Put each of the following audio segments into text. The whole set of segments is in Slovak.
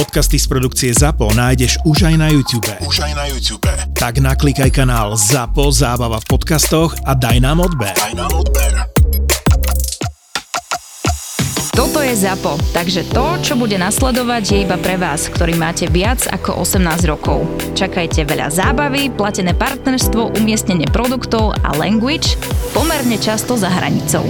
Podcasty z produkcie ZAPO nájdeš už aj na YouTube. Už aj na YouTube. Tak naklikaj kanál ZAPO Zábava v podcastoch a daj nám odber. Daj nám odber. Toto je ZAPO, takže to, čo bude nasledovať, je iba pre vás, ktorý máte viac ako 18 rokov. Čakajte veľa zábavy, platené partnerstvo, umiestnenie produktov a language pomerne často za hranicou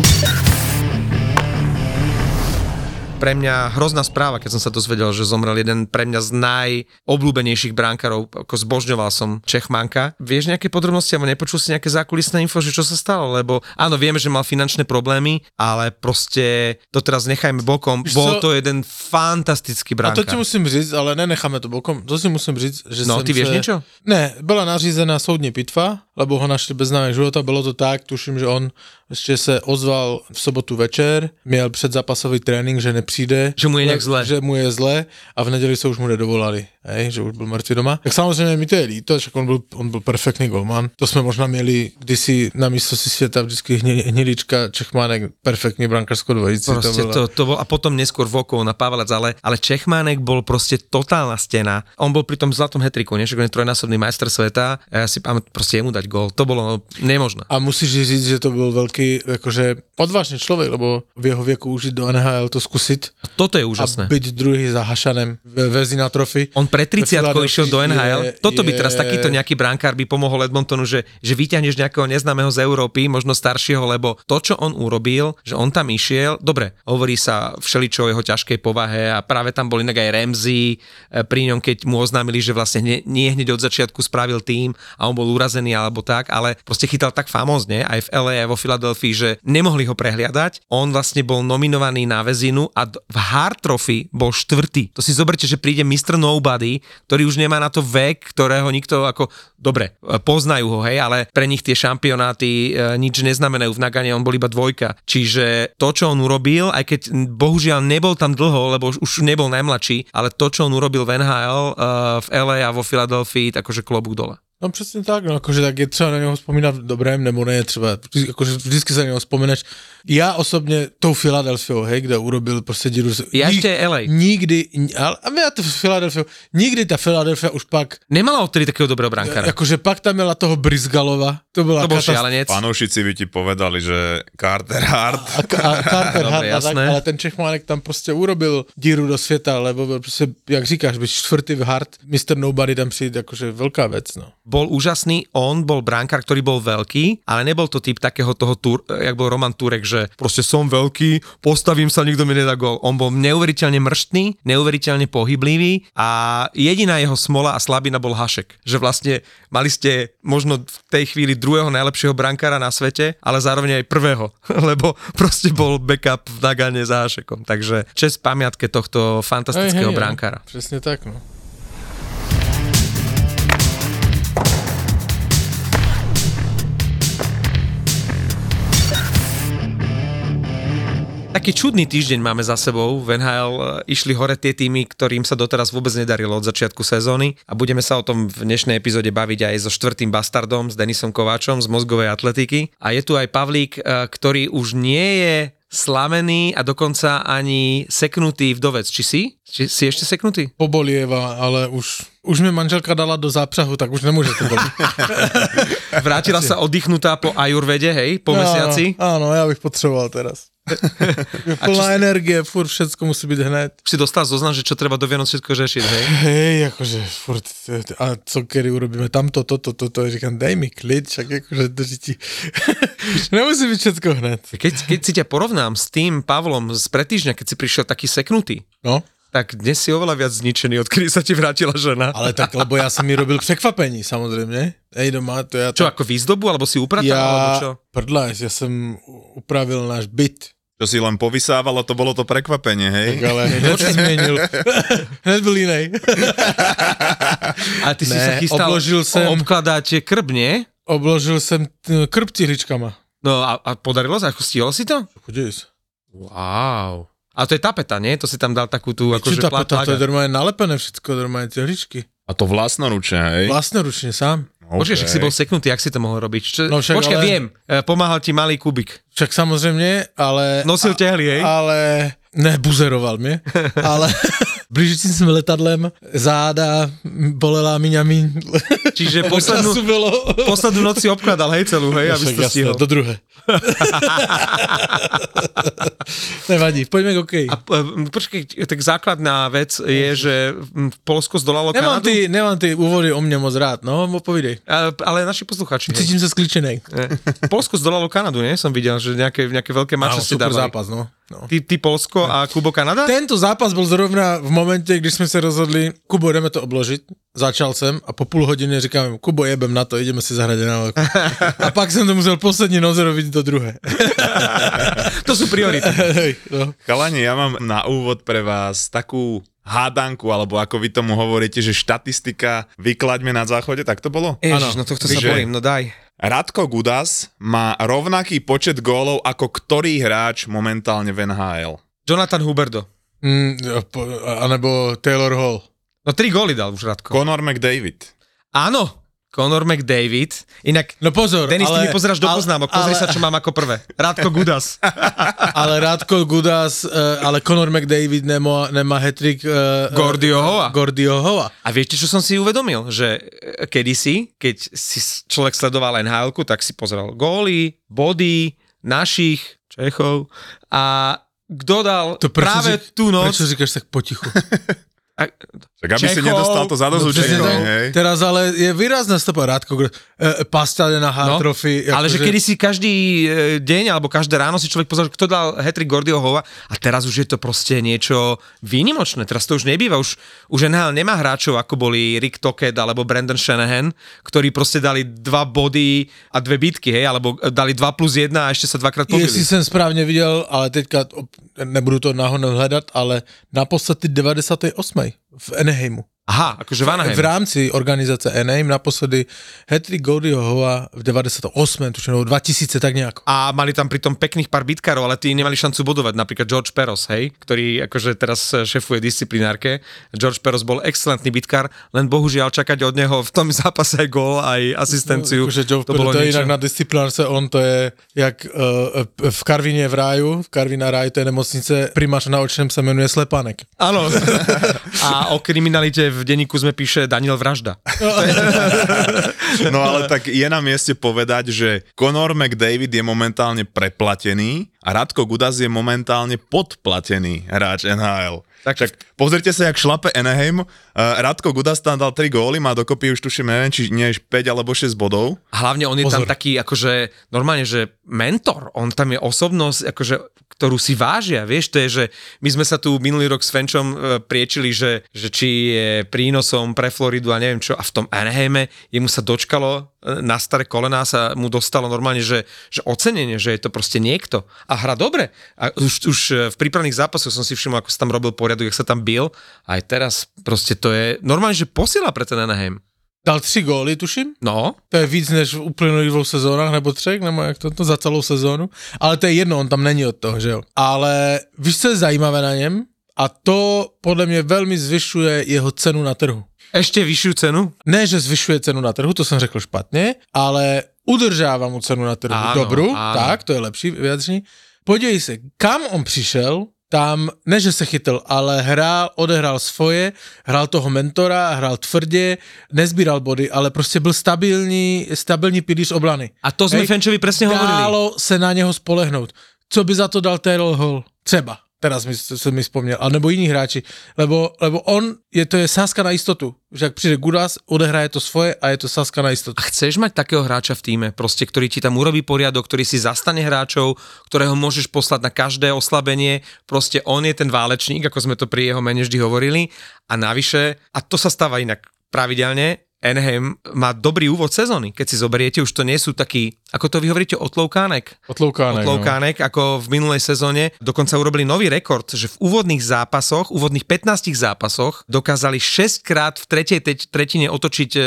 pre mňa hrozná správa, keď som sa dozvedel, že zomrel jeden pre mňa z najobľúbenejších bránkarov, ako zbožňoval som Čechmanka. Vieš nejaké podrobnosti, alebo nepočul si nejaké zákulisné info, že čo sa stalo? Lebo áno, vieme, že mal finančné problémy, ale proste to teraz nechajme bokom. Víš Bol to jeden fantastický bránkar. A to ti musím říct, ale nenecháme to bokom. To si musím říct, že No, ty vieš se... niečo? Ne, byla nařízená soudní pitva, lebo ho našli bez známek života. Bylo to tak, tuším, že on ešte se ozval v sobotu večer, měl předzápasový trénink, že nepřijde. Že mu je nejak zle. Že mu je zle a v neděli se už mu nedovolali, hej, že už byl mŕtvý doma. Tak samozřejmě mi to je líto, že on byl, on byl perfektný golman. To jsme možná měli kdysi na mistrovství světa vždycky hnilička Čechmánek, perfektný brankářskou dvojici. Proste to, to, to bol, a potom neskôr Vokov na Pavelec, ale, ale Čechmánek bol proste totálna stena. On bol pri tom zlatom hetriku, nie? že on je trojnásobný majster sveta ja si pamätám proste jemu dať gol. To bolo nemožné. A musíš říct, že to byl veľký akože odvážny človek, lebo v jeho vieku užiť do NHL to skúsiť. A toto je úžasné. A byť druhý za Hašanem v Vezina trofy. On pre 30 išiel do NHL. Je, toto by teraz takýto nejaký brankár by pomohol Edmontonu, že, že vyťahneš nejakého neznámeho z Európy, možno staršieho, lebo to, čo on urobil, že on tam išiel, dobre, hovorí sa všeličo o jeho ťažkej povahe a práve tam bol inak aj Ramsey e, pri ňom, keď mu oznámili, že vlastne nie, nie hneď od začiatku spravil tým a on bol urazený alebo tak, ale proste chytal tak famózne aj v LA, aj vo Philadelphia, že nemohli ho prehliadať. On vlastne bol nominovaný na väzinu a v Hard Trophy bol štvrtý. To si zoberte, že príde Mr. Nobody, ktorý už nemá na to vek, ktorého nikto ako, dobre, poznajú ho, hej, ale pre nich tie šampionáty e, nič neznamenajú. V Nagane on bol iba dvojka. Čiže to, čo on urobil, aj keď bohužiaľ nebol tam dlho, lebo už nebol najmladší, ale to, čo on urobil v NHL, e, v LA a vo Filadelfii, akože klobúk dole. No přesně tak, no, akože tak je třeba na něho vzpomínat v dobrém, nebo ne, třeba, akože vždycky sa na něho vzpomeneš. Já osobně tou Filadelfiou, hej, kde urobil prostě díru. Já ještě LA. Nikdy, ale a já to Filadelfiou, nikdy ta Filadelfia už pak... Nemala odtedy takého dobrého brankára. Akože pak tam měla toho Brizgalova, to byla to bol šialenec. Fanúšici by ti povedali, že Carter Hart. A, a Carter Hart, tak, ale ten Čechmánek tam prostě urobil díru do světa, lebo prostě, jak říkáš, byť čtvrtý v Hart, Mr. Nobody tam přijde, akože veľká vec, no bol úžasný, on bol bránkar, ktorý bol veľký, ale nebol to typ takého toho, tur, jak bol Roman Turek, že proste som veľký, postavím sa, nikto mi nedá gol. On bol neuveriteľne mrštný, neuveriteľne pohyblivý a jediná jeho smola a slabina bol Hašek. Že vlastne mali ste možno v tej chvíli druhého najlepšieho brankára na svete, ale zároveň aj prvého, lebo proste bol backup v Nagane za Hašekom. Takže čest pamiatke tohto fantastického hey, hey, brankára. Presne tak, no. Taký čudný týždeň máme za sebou. V NHL e, išli hore tie týmy, ktorým sa doteraz vôbec nedarilo od začiatku sezóny a budeme sa o tom v dnešnej epizóde baviť aj so štvrtým bastardom, s Denisom Kováčom z mozgovej atletiky. A je tu aj Pavlík, e, ktorý už nie je slamený a dokonca ani seknutý vdovec. Či si? Či si ešte seknutý? Pobolieva, ale už, už mi manželka dala do zápřahu, tak už nemôže to boliť. Vrátila sa oddychnutá po ajurvede, hej, po no, mesiaci? Áno, ja bych potreboval teraz. Plná si... energie, furt všetko musí byť hned. Si dostal zoznam, že čo treba do Vianoc všetko řešiť, hej? Hej, akože furt, a co kedy urobíme tamto, toto, toto, to, říkám, daj mi klid, však akože drží ti. Nemusí byť všetko hned. Keď, keď si ťa porovnám s tým Pavlom z pretýždňa, keď si prišiel taký seknutý, no? Tak dnes si oveľa viac zničený, odkedy sa ti vrátila žena. Ale tak, lebo ja som mi robil překvapení, samozrejme. Ej, doma, to ja... Čo, ako výzdobu, alebo si upratal, ja, alebo čo? Prdla, ja som upravil náš byt. Čo si len povysávalo, to bolo to prekvapenie, hej? Tak ale hneď zmenil. hneď byl inej. A ty ne, si sa chystal obložil sem, obkladať krb, nie? Obložil som krb cihličkama. No a, a podarilo sa? Stihol si to? Chudis. Wow. A to je tapeta, nie? To si tam dal takú tú akože tapeta, to je normálne nalepené všetko, normálne cihličky. A to vlastnoručne, hej? Vlastnoručne, sám. Okay. Počkaj, však si bol seknutý, ak si to mohol robiť? Čo, no však, počkaj, ale... viem, e, pomáhal ti malý kubik. Však samozrejme, ale... Nosil tehly, hej? Ale Ne, buzeroval mě, ale blížícím se letadlem záda bolela miňami. Čiže poslednú, poslednú noc si obkladal, hej, celú, hej, aby si to stihol. do druhé. Nevadí, poďme k hokej. A p- počkej, tak základná vec je, že v Polsko zdolalo Nemám Kanadu. ty, nemám ty úvody o mne moc rád, no, povídej. A- Ale naši posluchači. Cítim sa skličenej. Ne. Polsko zdolalo Kanadu, nie? Som videl, že nejaké, nejaké veľké mače ste super dávali. zápas, no. No. Ty, ty Polsko a Kubo Kanada? Tento zápas byl zrovna v momentě, kdy jsme se rozhodli, Kubo, jdeme to obložit. Začal jsem a po půl hodině říkám, Kubo, jebem na to, ideme si zahrať na A pak jsem to musel poslední noc robiť do druhé. To sú priority. Hej, no. Chalani, ja mám na úvod pre vás takú hádanku, alebo ako vy tomu hovoríte, že štatistika vyklaďme na záchode, tak to bolo? Ježiš, no tohto sa Že- bojím, no daj. Radko Gudas má rovnaký počet gólov ako ktorý hráč momentálne v NHL. Jonathan Huberdo. Mm, po- anebo Taylor Hall. No tri góly dal už Radko. Conor McDavid. Áno, Conor McDavid. Inak, No pozor, Denis, ty ale, mi pozeráš do poznámok, pozri ale, sa, čo mám ako prvé. Radko Gudas. ale Radko Gudas, eh, ale Conor McDavid nemá, nemá hat-trick uh, Gordio Hoa. Gordio Hoa. A viete, čo som si uvedomil? Že kedysi, keď si človek sledoval nhl tak si pozeral góly, body našich Čechov a kto dal To práve si- tú noc... Prečo říkáš tak potichu? A, Tak aby si Čechov, nedostal to No, zadozučenie, tak. hej. Teraz ale je výrazná stopa Radko, Gr- e, Pastade na hard No, trophy. ale že akože- kedy si každý e, deň alebo každé ráno si človek pozrel, kto dal hetrik Gordio Hova a teraz už je to proste niečo výnimočné. Teraz to už nebýva. Už, už NHL nemá hráčov, ako boli Rick Tockett alebo Brandon Shanahan, ktorí proste dali dva body a dve bitky, hej, alebo dali 2 plus 1 a ešte sa dvakrát pobili. Jestli jsem správně viděl, ale teďka nebudu to náhodou hledat, ale naposledy 98. v Anaheimu. Aha, akože v Anaheim. V rámci organizace Anaheim naposledy Hetry Gordyho Hova v 98. tuším, nebo 2000 tak nejako. A mali tam pritom pekných pár bitkárov, ale tí nemali šancu bodovať. Napríklad George Peros, hej, ktorý akože teraz šefuje disciplinárke. George Peros bol excelentný bitkár, len bohužiaľ čakať od neho v tom zápase aj gól, aj asistenciu. Akože Joe, to, to je jinak na disciplinárce, on to je jak uh, v Karvině v ráju, v Karvina ráj, to je nemocnice, primář na očnem se jmenuje Slepánek. Áno. A o kriminalite v denníku sme píše Daniel Vražda. No ale tak je na mieste povedať, že Conor McDavid je momentálne preplatený a Radko Gudas je momentálne podplatený hráč NHL. Tak- Tak, tak pozrite sa, jak šlape Anaheim. Uh, Radko Gudas tam dal 3 góly, má dokopy už tuším, neviem, či nie 5 alebo 6 bodov. A hlavne on je Pozor. tam taký, akože normálne, že mentor, on tam je osobnosť, akože, ktorú si vážia, vieš, to je, že my sme sa tu minulý rok s Fenčom e, priečili, že, že či je prínosom pre Floridu a neviem čo, a v tom Anaheime jemu sa dočkalo na staré kolená sa mu dostalo normálne, že, že ocenenie, že je to proste niekto a hra dobre. A už, už e, v prípravných zápasoch som si všimol, ako sa tam robil poriadok, jak sa tam bil, a aj teraz proste to je normálne, že posiela pre ten Anaheim. Dal tři góly, tuším. No, To je víc než v uplynulých dvou sezónách, nebo třech, nebo jak to, to za celou sezónu. Ale to je jedno, on tam není od toho, že jo. Ale víš, co je zajímavé na něm? A to podle mě velmi zvyšuje jeho cenu na trhu. Ešte vyššiu cenu? Ne, že zvyšuje cenu na trhu, to jsem řekl špatně, ale udržává mu cenu na trhu Áno, dobrou, áno. tak, to je lepší vyjádření. Podívej se, kam on přišel, tam, ne že se chytl, ale hrál, odehrál svoje, hrál toho mentora, hrál tvrdě, nezbíral body, ale prostě byl stabilní, stabilní pilíř obrany. A to sme Hej, Fenčovi presne hovorili. Dálo se na něho spolehnout. Co by za to dal Taylor Hall? Třeba. Teraz mi, se mi vzpomněl. A nebo jiní hráči. Lebo, lebo on, je, to je sáska na jistotu. Že jak přijde Gudas, odehraje to svoje a je to sáska na jistotu. A chceš mať takého hráča v týme, proste, ktorý ti tam urobí poriadok, ktorý si zastane hráčov, ktorého môžeš poslať na každé oslabenie, proste on je ten válečník, ako sme to pri jeho mene vždy hovorili. A navyše, a to sa stáva inak pravidelne, Anaheim má dobrý úvod sezóny. Keď si zoberiete, už to nie sú takí, ako to vy hovoríte, otloukánek. Otloukánek. Otloukánek, ako v minulej sezóne. Dokonca urobili nový rekord, že v úvodných zápasoch, úvodných 15 zápasoch dokázali 6 krát v tretej te- tretine otočiť e, e,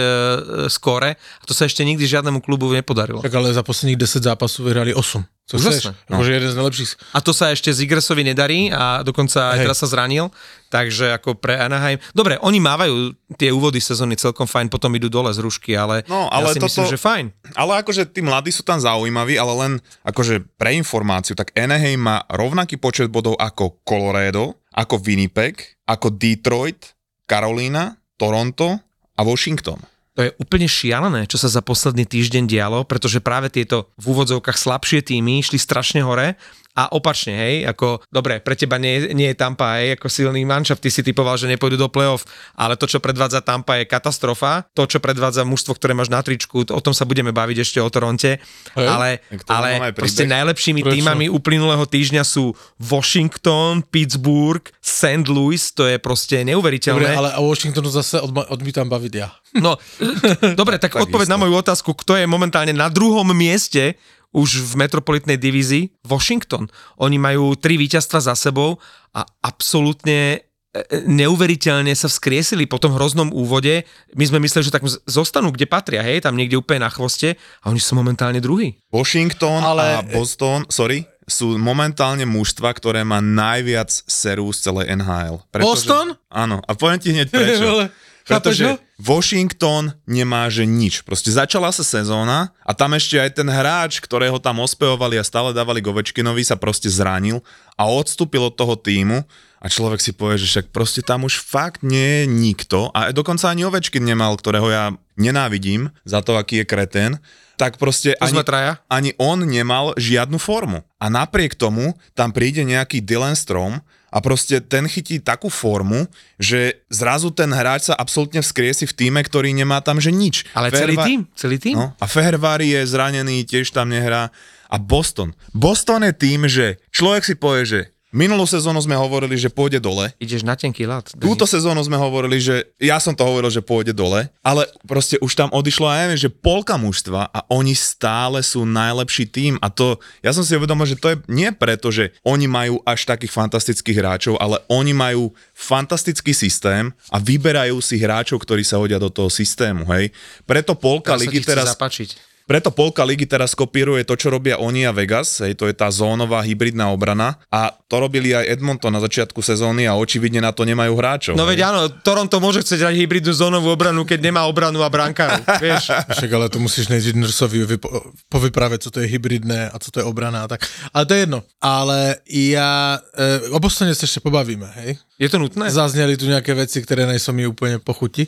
skóre a to sa ešte nikdy žiadnemu klubu nepodarilo. Tak ale za posledních 10 zápasů vyhrali 8. Co Úžasné. chceš? Akože jeden z najlepších. A to sa ešte Zigersovi nedarí a dokonca aj Hej. teraz sa zranil, takže ako pre Anaheim. Dobre, oni mávajú tie úvody sezóny celkom fajn, potom idú dole z rušky, ale, No, ja ale si toto- myslím, že fajn. Ale akože tí mladí sú tam zaujímaví, ale len akože pre informáciu, tak Anaheim má rovnaký počet bodov ako Colorado, ako Winnipeg, ako Detroit, Carolina, Toronto a Washington. To je úplne šialené, čo sa za posledný týždeň dialo, pretože práve tieto v úvodzovkách slabšie týmy išli strašne hore a opačne, hej, ako, dobre, pre teba nie, nie je Tampa, hej, ako silný manšaft, ty si typoval, že nepôjdu do play-off, ale to, čo predvádza Tampa je katastrofa, to, čo predvádza mužstvo, ktoré máš na tričku, o tom sa budeme baviť ešte o Toronte, Hej. ale, Tak to ale proste najlepšími Prečo? týmami uplynulého týždňa sú Washington, Pittsburgh, St. Louis, to je proste neuveriteľné. Dobre, ale o Washingtonu zase odma- odmítam baviť ja. No, dobre, tak odpoveď na moju otázku, kto je momentálne na druhom mieste už v metropolitnej divízii? Washington. Oni majú tri víťazstva za sebou a absolútne e, e, neuveriteľne sa vzkriesili po tom hroznom úvode. My sme mysleli, že tak zostanú, kde patria, hej, tam niekde úplne na chvoste a oni sú momentálne druhí. Washington Ale- a Boston, sorry, sú momentálne mužstva, ktoré má najviac seru z celej NHL. Boston? Áno, a poviem ti hneď prečo. Pretože ho? Washington nemá že nič. Proste začala sa sezóna a tam ešte aj ten hráč, ktorého tam ospevovali a stále dávali Govečkinovi, sa proste zranil a odstúpil od toho týmu a človek si povie, že však proste tam už fakt nie je nikto a dokonca ani Ovečkin nemal, ktorého ja nenávidím za to, aký je kretén, tak proste ani, ani on nemal žiadnu formu. A napriek tomu tam príde nejaký Dylan Strom a proste ten chytí takú formu, že zrazu ten hráč sa absolútne vzkriesi v týme, ktorý nemá tam že nič. Ale celý Feherva- tým, celý tým. No, a Fehervári je zranený, tiež tam nehrá. A Boston. Boston je tým, že človek si povie, že minulú sezónu sme hovorili, že pôjde dole, Ideš na tenký lat. Túto sezónu sme hovorili, že ja som to hovoril, že pôjde dole, ale proste už tam odišlo aj neviem, že polka mužstva a oni stále sú najlepší tým a to, ja som si uvedomil, že to je nie preto, že oni majú až takých fantastických hráčov, ale oni majú fantastický systém a vyberajú si hráčov, ktorí sa hodia do toho systému, hej. Preto polka ligy teraz... zapačiť. Preto polka ligy teraz kopíruje to, čo robia oni a Vegas, hej, to je tá zónová hybridná obrana a to robili aj Edmonton na začiatku sezóny a očividne na to nemajú hráčov. No hej. veď áno, Toronto môže chcieť hrať hybridnú zónovú obranu, keď nemá obranu a brankárov, vieš. Však ale to musíš nejdřív Nursovi vypo, co to je hybridné a co to je obrana a tak. Ale to je jedno. Ale já, e, o Bostoně se ještě pobavíme, hej? Je to nutné? Zazněly tu nějaké věci, které nejsou mi úplně pochuti.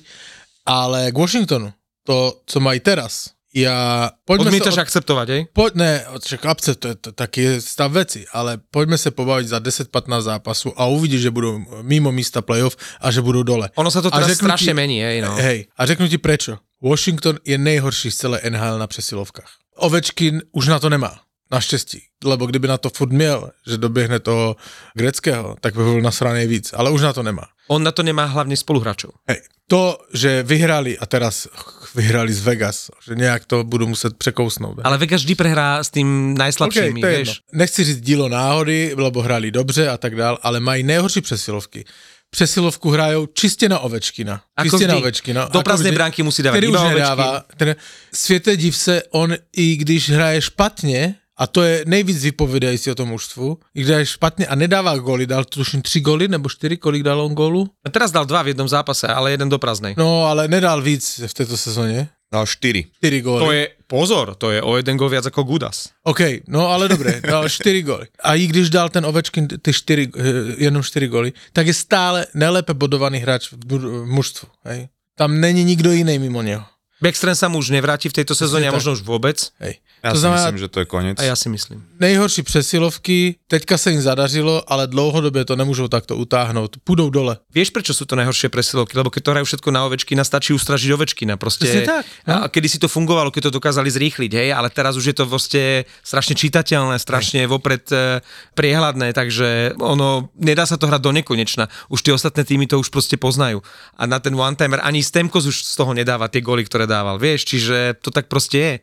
Ale k Washingtonu, to, co mají teraz, já... Pojďme Odmietaš se akceptovať, hej? Poď, ne, však akcept, to taký je stav veci, ale poďme sa pobaviť za 10-15 zápasu a uvidíš, že budú mimo místa playoff a že budú dole. Ono sa to teraz strašne ti- mení, hej, no. Hej, a řeknu ti prečo. Washington je nejhorší z celé NHL na přesilovkách. Ovečkin už na to nemá. Naštěstí. Lebo kdyby na to furt měl, že doběhne toho greckého, tak by byl nasranej víc. Ale už na to nemá. On na to nemá hlavne spoluhráčov. Hej. To, že vyhrali a teraz vyhrali z Vegas, že nějak to budu muset překousnout. Ale Vegas vždy prehrá s tým najslabšími, to je vieš. jedno. Nechci říct dílo náhody, lebo hráli dobře a tak dál, ale mají nejhorší přesilovky. Přesilovku hrajou čistě na Ovečkina. Ako čistě na. Ovečkina. Do prázdnej vždy, bránky musí dávať který už nedává. Ten, světe div se, on i když hraje špatně, a to je nejvíc vypovědající o tom mužstvu, i když hraje špatně a nedává góly, dal tuším tři góly nebo čtyři, kolik dal on gólu? A Teraz dal dva v jednom zápase, ale jeden do prázdnej. No, ale nedal víc v této sezóně. Dal 4. Čtyři góly. To je, pozor, to je o jeden gol viac ako Gudas. OK, no ale dobré, dal čtyři góly. A i když dal ten Ovečkin ty čtyři, eh, jenom čtyři góly, tak je stále nejlépe bodovaný hráč v mužstvu. Hej. Tam není nikdo jiný mimo něho. Backstream sa mu už nevráti v tejto sezóne a možno už vôbec. Hej. Ja to si znamená, myslím, že to je koniec. A ja si myslím. Nejhorší přesilovky, teďka se jim zadařilo, ale dlouhodobě to nemůžou takto utáhnout. Půjdou dole. Vieš, prečo sú to najhoršie presilovky? Lebo keď to hrajú všetko na Ovečkina, stačí ustražiť Ovečkina. Proste, Presne tak, no. a kedy si to fungovalo, keď to dokázali zrýchliť, hej, ale teraz už je to proste strašne čitateľné, strašne vopred e, priehľadné, takže ono, nedá sa to hrať do nekonečna. Už tie ostatné týmy to už proste poznajú. A na ten one-timer ani Stemkos už z toho nedáva tie goly, ktoré dával, vieš, čiže to tak proste je.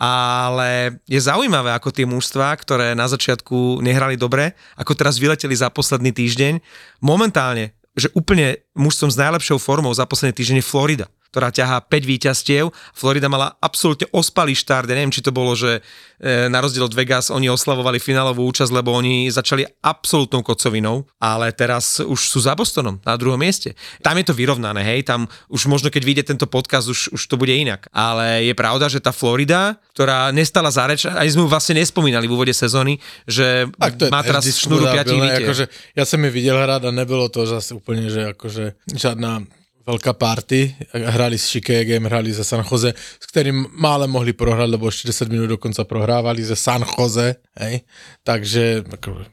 Ale je zaujímavé, ako tie mužstva, ktoré na začiatku nehrali dobre, ako teraz vyleteli za posledný týždeň, momentálne že úplne mužstvom s najlepšou formou za posledný týždeň je Florida ktorá ťahá 5 víťazstiev. Florida mala absolútne ospalý štart. Ja neviem, či to bolo, že na rozdiel od Vegas oni oslavovali finálovú účasť, lebo oni začali absolútnou kocovinou, ale teraz už sú za Bostonom na druhom mieste. Tam je to vyrovnané, hej, tam už možno keď vyjde tento podcast, už, už to bude inak. Ale je pravda, že tá Florida, ktorá nestala za reč, aj sme ju vlastne nespomínali v úvode sezóny, že má teraz šnúru 5 akože, Ja som ju videl hrať a nebylo to zase úplne, že akože žiadna veľká party, hrali s Chicagem, hrali za San Jose, s ktorým mále mohli prohrať, lebo ešte 10 minút dokonca prohrávali za San Jose, hej, takže ako,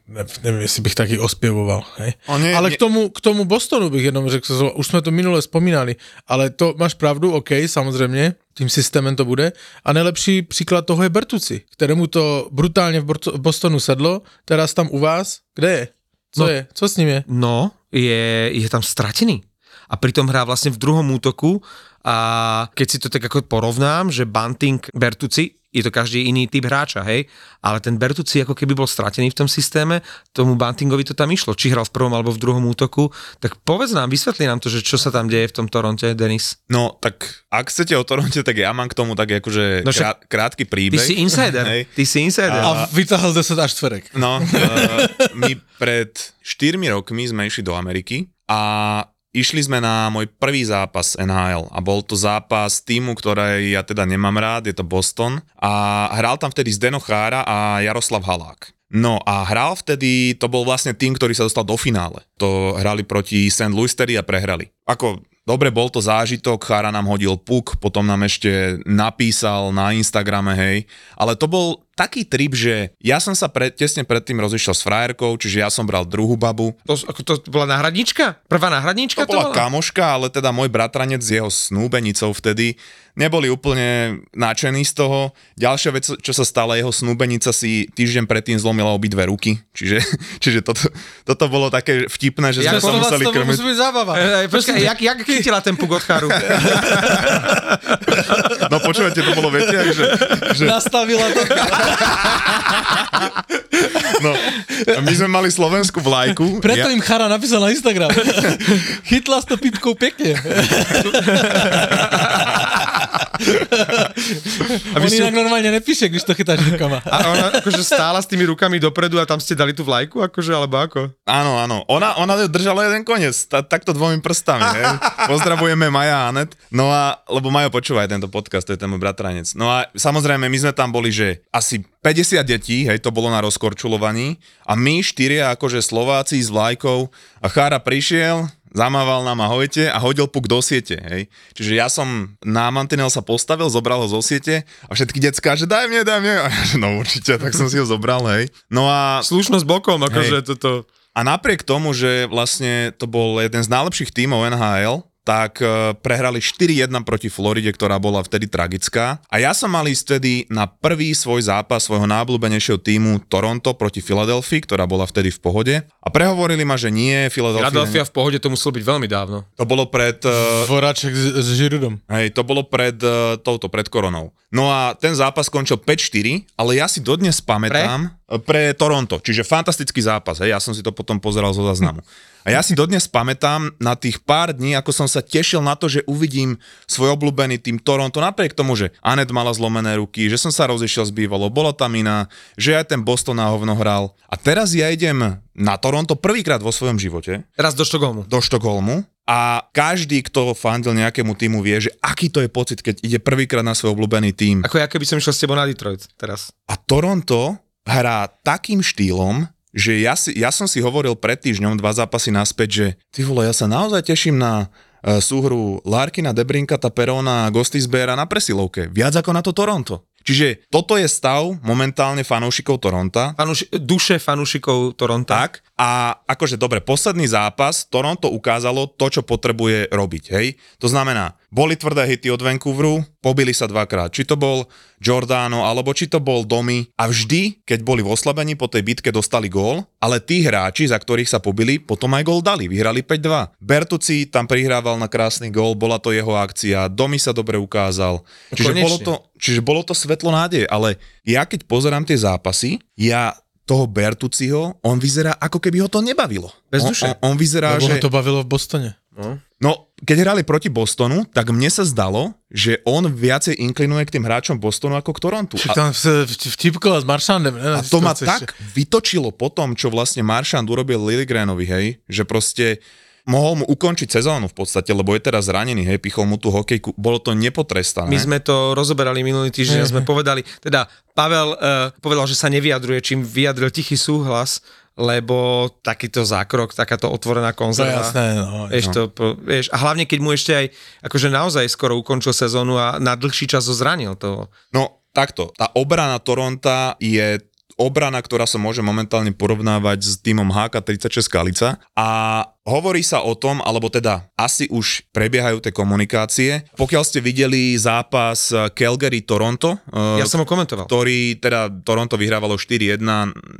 neviem, jestli bych taky ospievoval, hej. Nie, ale nie. K, tomu, k tomu Bostonu bych jenom řekl, už sme to minule spomínali, ale to máš pravdu, OK, samozrejme, tým systémem to bude. A nejlepší příklad toho je Bertuci, kterému to brutálně v Bostonu sedlo, teraz tam u vás, kde je? Co no, je? Co s ním je? No, je, je tam stratený a pritom hrá vlastne v druhom útoku a keď si to tak ako porovnám, že Bunting, Bertuci, je to každý iný typ hráča, hej, ale ten Bertuci ako keby bol stratený v tom systéme, tomu Buntingovi to tam išlo, či hral v prvom alebo v druhom útoku, tak povedz nám, vysvetli nám to, že čo sa tam deje v tom Toronte, Denis. No, tak ak chcete o Toronte, tak ja mám k tomu tak akože no, krát, krátky príbeh. Ty si insider, hej. ty si insider. A, a vytáhal 10 až čtverek. No, uh, my pred 4 rokmi sme išli do Ameriky a Išli sme na môj prvý zápas NHL a bol to zápas týmu, ktoré ja teda nemám rád, je to Boston a hral tam vtedy Zdeno Chára a Jaroslav Halák. No a hral vtedy, to bol vlastne tým, ktorý sa dostal do finále. To hrali proti St. Louis a prehrali. Ako Dobre, bol to zážitok, Chára nám hodil puk, potom nám ešte napísal na Instagrame, hej. Ale to bol taký trip, že ja som sa pre, tesne predtým rozišiel s frajerkou, čiže ja som bral druhú babu. To, ako to bola náhradnička? Prvá náhradnička to, to bola? kamoška, ale teda môj bratranec s jeho snúbenicou vtedy neboli úplne nadšení z toho. Ďalšia vec, čo sa stala, jeho snúbenica si týždeň predtým zlomila obidve ruky, čiže, čiže toto, toto bolo také vtipné, že ja sme sa museli krmiť. To zábava. E, e, počkaj, jak, jak chytila ten puk od charu? počúvate, to bolo, viete, že... že... Nastavila to. no, my sme mali slovenskú vlajku. Preto ja... im Chara napísal na Instagram. Chytla s to pipkou pekne. A On inak normálne nepíše, když to chytáš rukama. A ona akože stála s tými rukami dopredu a tam ste dali tú vlajku, akože, alebo ako? Áno, áno. Ona, ona držala jeden koniec, ta, takto dvomi prstami. He? Pozdravujeme Maja a Anet. No a, lebo Majo počúvaj tento podcast, to je ten môj bratranec. No a samozrejme, my sme tam boli, že asi 50 detí, hej, to bolo na rozkorčulovaní a my štyria akože Slováci s vlajkou a Chára prišiel, zamával nám ahojte a hodil puk do siete, hej. Čiže ja som na mantinel sa postavil, zobral ho zo siete a všetky decká, že daj mne, daj mne. A ja, že no určite, tak som si ho zobral, hej. No a... Slušnosť bokom, akože toto... A napriek tomu, že vlastne to bol jeden z najlepších tímov NHL, tak e, prehrali 4-1 proti Floride, ktorá bola vtedy tragická. A ja som mal ísť vtedy na prvý svoj zápas svojho najobľúbenejšieho týmu Toronto proti Filadelfii, ktorá bola vtedy v pohode. A prehovorili ma, že nie, Filadelfia... Filadelfia v pohode to muselo byť veľmi dávno. To bolo pred... Uh, Voráček s, s Žirudom. Hej, to bolo pred uh, touto, pred koronou. No a ten zápas skončil 5-4, ale ja si dodnes pamätám... Pre? pre Toronto, čiže fantastický zápas, hej, ja som si to potom pozeral zo záznamu. A ja si dodnes pamätám na tých pár dní, ako som sa tešil na to, že uvidím svoj obľúbený tým Toronto, napriek tomu, že Anet mala zlomené ruky, že som sa rozišiel s bývalou, bola tam iná, že aj ten Boston na hovno hral. A teraz ja idem na Toronto prvýkrát vo svojom živote. Teraz do Štokholmu. Do Štokholmu. A každý, kto fandil nejakému týmu, vie, že aký to je pocit, keď ide prvýkrát na svoj obľúbený tým. Ako ja keby som išiel s tebou na Detroit teraz. A Toronto hrá takým štýlom, že ja, si, ja som si hovoril pred týždňom dva zápasy naspäť, že ty vole, ja sa naozaj teším na uh, súhru Larkina, Debrinka, Taperona a Gostisbera na presilovke. Viac ako na to Toronto. Čiže toto je stav momentálne fanúšikov Toronta. Fanúši- duše fanúšikov Toronta. Tak. A akože dobre, posledný zápas Toronto ukázalo to, čo potrebuje robiť. Hej? To znamená, boli tvrdé hity od Vancouveru, pobili sa dvakrát. Či to bol Giordano, alebo či to bol Domy. A vždy, keď boli v oslabení po tej bitke, dostali gól, ale tí hráči, za ktorých sa pobili, potom aj gól dali. Vyhrali 5-2. Bertuci tam prihrával na krásny gól, bola to jeho akcia, Domy sa dobre ukázal. Čiže bolo, to, čiže bolo to svetlo nádej, ale ja keď pozerám tie zápasy, ja toho Bertuciho, on vyzerá ako keby ho to nebavilo. Bez on, duše. On, on vyzerá, Lebo že... ho to bavilo v Bostone. No, keď hrali proti Bostonu, tak mne sa zdalo, že on viacej inklinuje k tým hráčom Bostonu ako k Torontu. Však tam vtipkoval s Maršandem. Ne? a to ma tak vytočilo po tom, čo vlastne Maršand urobil Liligranovi, hej, že proste mohol mu ukončiť sezónu v podstate, lebo je teraz zranený, hej, pichol mu tú hokejku, bolo to nepotrestané. My sme to rozoberali minulý týždeň sme povedali, teda Pavel uh, povedal, že sa nevyjadruje, čím vyjadril tichý súhlas, lebo takýto zákrok, takáto otvorená No konzerva. jasné, no. Vieš, to, po- vieš, a hlavne keď mu ešte aj akože naozaj skoro ukončil sezónu a na dlhší čas ho zranil. To, No, takto, tá obrana Toronta je obrana, ktorá sa môže momentálne porovnávať s týmom HK36 Skalica a hovorí sa o tom, alebo teda asi už prebiehajú tie komunikácie. Pokiaľ ste videli zápas Calgary-Toronto, ja eh, som ho komentoval. ktorý teda Toronto vyhrávalo 4-1,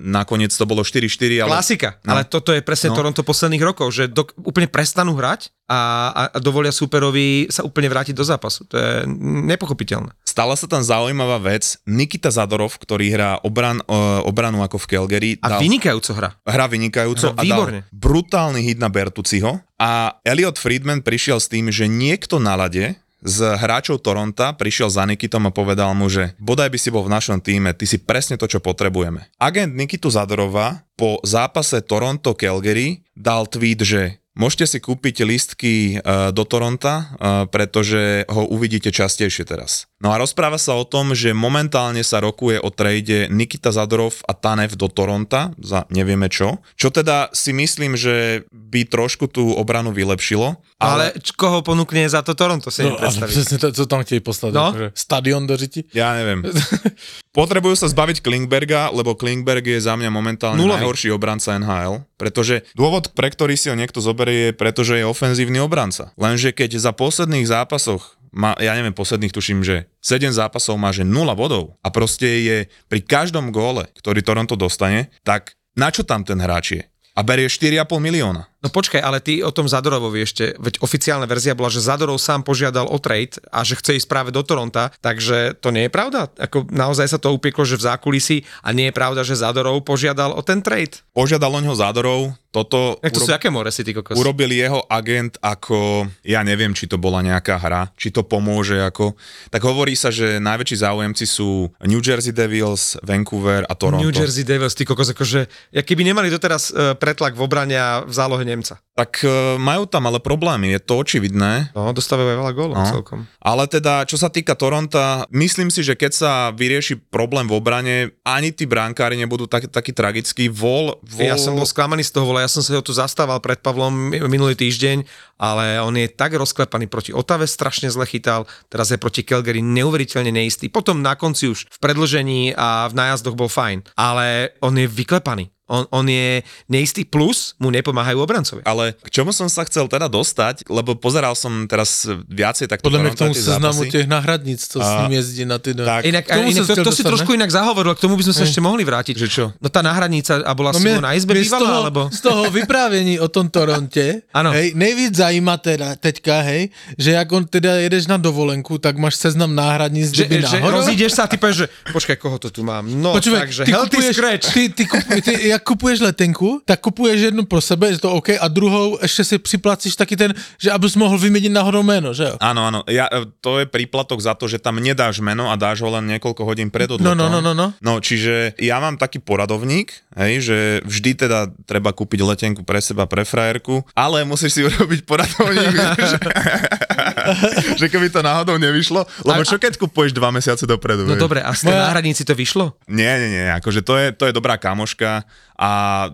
nakoniec to bolo 4-4, ale... Klasika, No. ale toto je presne No. Toronto posledných rokov, že do, úplne prestanú hrať a, a, a dovolia superovi sa úplne vrátiť do zápasu. To je nepochopiteľné. Stala sa tam zaujímavá vec. Nikita Zadorov, ktorý hrá obran, uh, obranu ako v Calgary, A vynikajúco hra. hra vynikajúco Hra a dal brutálny hit na Bertuciho a Elliot Friedman prišiel s tým, že niekto na lade z hráčov Toronta prišiel za Nikitom a povedal mu, že bodaj by si bol v našom týme, ty si presne to, čo potrebujeme. Agent Nikitu Zadorova po zápase Toronto-Calgary dal tweet, že Môžete si kúpiť listky e, do Toronta, e, pretože ho uvidíte častejšie teraz. No a rozpráva sa o tom, že momentálne sa rokuje o trade Nikita Zadorov a Tanev do Toronta za nevieme čo. Čo teda si myslím, že by trošku tú obranu vylepšilo. Ale, ale koho ponúkne za to Toronto, si No, predstaviť. presne to, co tam chtějí poslat. No. No? Stadion do řiti. Ja neviem. Potrebujú sa zbaviť Klingberga, lebo Klingberg je za mňa momentálne Nulový. najhorší obranca NHL, pretože dôvod, pre ktorý si ho niekto zoberie, je pretože je ofenzívny obranca. Lenže keď za posledných zápasoch má, ja neviem, posledných tuším, že 7 zápasov má, že 0 bodov a proste je pri každom góle, ktorý Toronto dostane, tak na čo tam ten hráč je? A berie 4,5 milióna. No počkaj, ale ty o tom Zadorovovi ešte, veď oficiálna verzia bola, že Zadorov sám požiadal o trade a že chce ísť práve do Toronta, takže to nie je pravda? Ako naozaj sa to upieklo, že v zákulisí a nie je pravda, že Zadorov požiadal o ten trade? Požiadal o ňo Zádorov, toto Jak to sú urob- aké more si ty kokos? urobil jeho agent ako, ja neviem, či to bola nejaká hra, či to pomôže ako, tak hovorí sa, že najväčší záujemci sú New Jersey Devils, Vancouver a Toronto. New Jersey Devils, ty kokos, akože, ja keby nemali doteraz uh, pretlak v obrane a v zálohe Nemca. Tak e, majú tam ale problémy, je to očividné. No, dostávajú aj veľa gólov No. celkom. Ale teda, čo sa týka Toronta, myslím si, že keď sa vyrieši problém v obrane, ani tí bránkári nebudú tak, taký tragickí. Vol, vol... Ja som bol sklamaný z toho vola, ja som sa ho tu zastával pred Pavlom mi- minulý týždeň, ale on je tak rozklepaný proti Otave, strašne zle chytal, teraz je proti Calgary neuveriteľne neistý. Potom na konci už v predlžení a v nájazdoch bol fajn, ale on je vyklepaný. On, on je neistý plus, mu nepomáhajú obrancovia. Ale k čomu som sa chcel teda dostať, lebo pozeral som teraz viac takto Podle mě k tomu seznamu zápasy. těch náhradnic, co s A- ním jezdí na ty... Tak, Inak, K tomu inak to, chcel to si trošku inak zahovoril, k tomu by sme sa ešte mohli vrátiť. Že čo? No tá náhradnica a bola no, mne- Simona Izbe mne z toho, alebo... z toho vyprávění o tom Torontě, Ano. hej, nejvíc zajímá teda teďka, hej, že jak on teda jedeš na dovolenku, tak máš seznam náhradníc, Že, že rozídeš sa a ty povieš, že počkaj, koho to tu mám? No, Počúvaj, takže ty healthy kupuješ, scratch. ty, ty, kupuj, ty, jak kupuješ letenku, tak kupuješ jednu pro sebe, je to OK, a druhou ještě si připlacíš taky ten, že abys mohl vyměnit náhodou jméno, že jo? Áno, áno. Ja, e, to je príplatok za to, že tam nedáš meno a dáš ho len niekoľko hodín pred odletom. No, no, no, no, no. No, čiže ja mám taký poradovník, hej, že vždy teda treba kúpiť letenku pre seba, pre frajerku, ale musíš si urobiť poradovník, že, že keby to náhodou nevyšlo, lebo čo keď kupuješ dva mesiace dopredu? No vieš? dobre, a z tej Moja- náhradníci to vyšlo? Nie, nie, nie, akože to je, to je dobrá kamoška a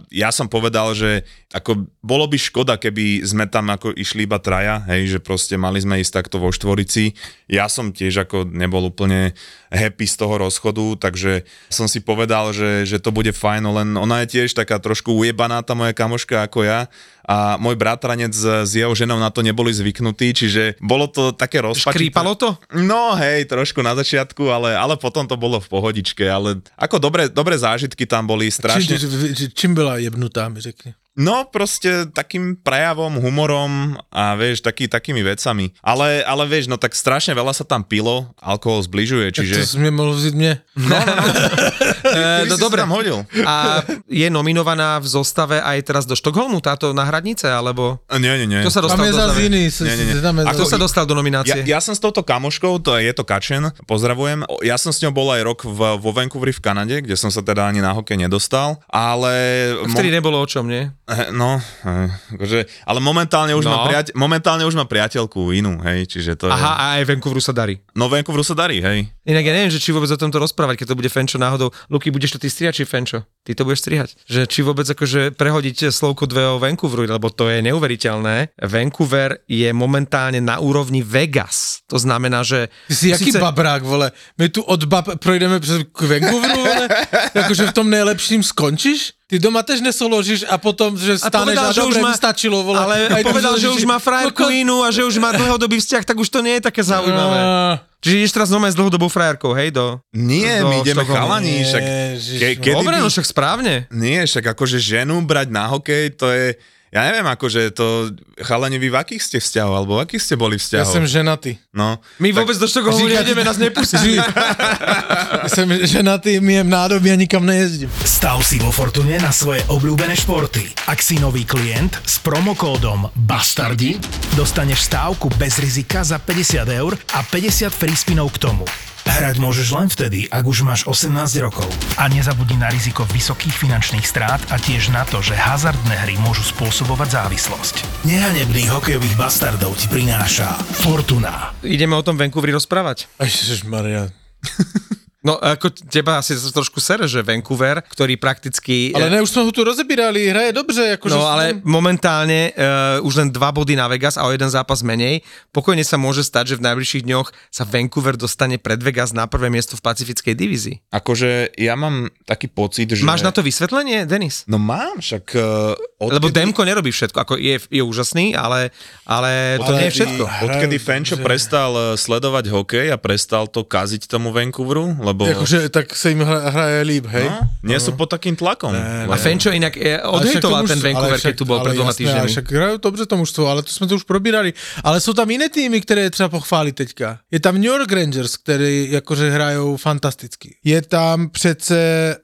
ja som povedal, že ako bolo by škoda, keby sme tam ako išli iba traja, hej, že proste mali sme ísť takto vo štvorici. Ja som tiež ako nebol úplne happy z toho rozchodu, takže som si povedal, že, že to bude fajn, len ona je tiež taká trošku ujebaná tá moja kamoška ako ja a môj bratranec s jeho ženou na to neboli zvyknutí, čiže bolo to také rozpačité. Škrípalo to? No hej, trošku na začiatku, ale, ale potom to bolo v pohodičke, ale ako dobré, dobré zážitky tam boli, strašne. Čím, čím byla jebnutá, mi řekni. No proste takým prejavom, humorom a vieš, taký, takými vecami. Ale, ale vieš, no tak strašne veľa sa tam pilo, alkohol zbližuje, čiže... To si mi mohol vzít mne? No, no, no. Eh, no dobre. sa tam hodil. A je nominovaná v zostave aj teraz do Štokholmu táto na hradnice, alebo... Nie, nie, nie. Kto sa dostal do iný. Nie, nie, nie. Tam je Ako sa dostal do Ja, nominácie? ja som s touto kamoškou, to je to Kačen, pozdravujem. Ja som s ňou bol aj rok v, vo Vancouveri v Kanade, kde som sa teda ani na hokej nedostal, ale... Vtedy nebolo o čom, nie? Eh, No, eh, akože, ale momentálne už, No. má priateľ, momentálne už má priateľku inú, hej, čiže to je... Aha, a aj Vancouveru sa darí. No Vancouveru sa darí, hej. Inak ja neviem, že či vôbec o tomto rozprávať, keď to bude Fenčo náhodou. Luky, budeš to ty strihať, či Fenčo? Ty to budeš strihať. Že či vôbec akože prehodiť slovko dve o Vancouveru, lebo to je neuveriteľné. Vancouver je momentálne na úrovni Vegas. To znamená, že... Ty si jaký babrák, vole? My tu od bab projdeme přes k Vancouveru, vole? Jakože v tom nejlepším skončíš? Ty doma tež nesoložíš a potom, že A staneš povedal, a, že už dobre, má, mi stačilo, vole. ale Aj povedal, že už má frajerku No, inú a že už má dlhodobý vzťah, tak už to nie je také zaujímavé. Á, Čiže ideš teraz normálne s dlhodobou frajerkou, hej, do... Nie, do my ideme Štokholmu. chalani, však... Ke, kedy Dobre, by, no však správne. Nie, však akože ženu brať na hokej, to je... Ja neviem, akože to... Chalani, vy v akých ste vzťahov, alebo v akých ste boli Ja vzťahov? som ženatý. No, My vôbec do Štokholmu nejdeme, nás nepustí. Jsem ženatý, mijem nádoby a nikam nejezdím. Stav si vo Fortune na svoje obľúbené športy. Ak si nový klient s promokódom BASTARDI, dostaneš stávku bez rizika za 50 eur a 50 free spinov k tomu. Hrať môžeš len vtedy, ak už máš 18 rokov. A nezabudni na riziko vysokých finančných strát a tiež na to, že hazardné hry môžu spôsobovať závislosť. Nehanebných hokejových bastardov ti prináša Fortuna. Ideme o tom Vancouveri rozprávať. Ježišmaria. No ako teba asi trošku sere, že Vancouver, ktorý prakticky... Ale ne, už sme ho tu rozebírali, hraje dobře. Akože No ale momentálne uh, už len dva body na Vegas a o jeden zápas menej. Pokojne sa môže stať, že v najbližších dňoch sa Vancouver dostane pred Vegas na prvé miesto v pacifickej divízii. akože ja mám taký pocit, že... Máš na to vysvetlenie, Denis? No mám, však... Uh, odkedy, Lebo Demko nerobí všetko, ako je, je úžasný, ale, ale to Ale nie je všetko. Odkedy Fenčo že- prestal sledovať hokej a prestal to kaziť tomu Vancouveru, lebo... Akože, tak sa im hra, hraje líp, hej? No, nie sú pod takým tlakom. Ne, A Fenčo inak Ale však odhejtoval to ten Vancouver, ale keď tu bol pred dvoma týždňami. Však hrajú dobře to mužstvo, ale to jsme to už probírali. Ale jsou tam jiné týmy, které je třeba pochválit teďka. Je tam New York Rangers, který jakože hrajou fantasticky. Je tam přece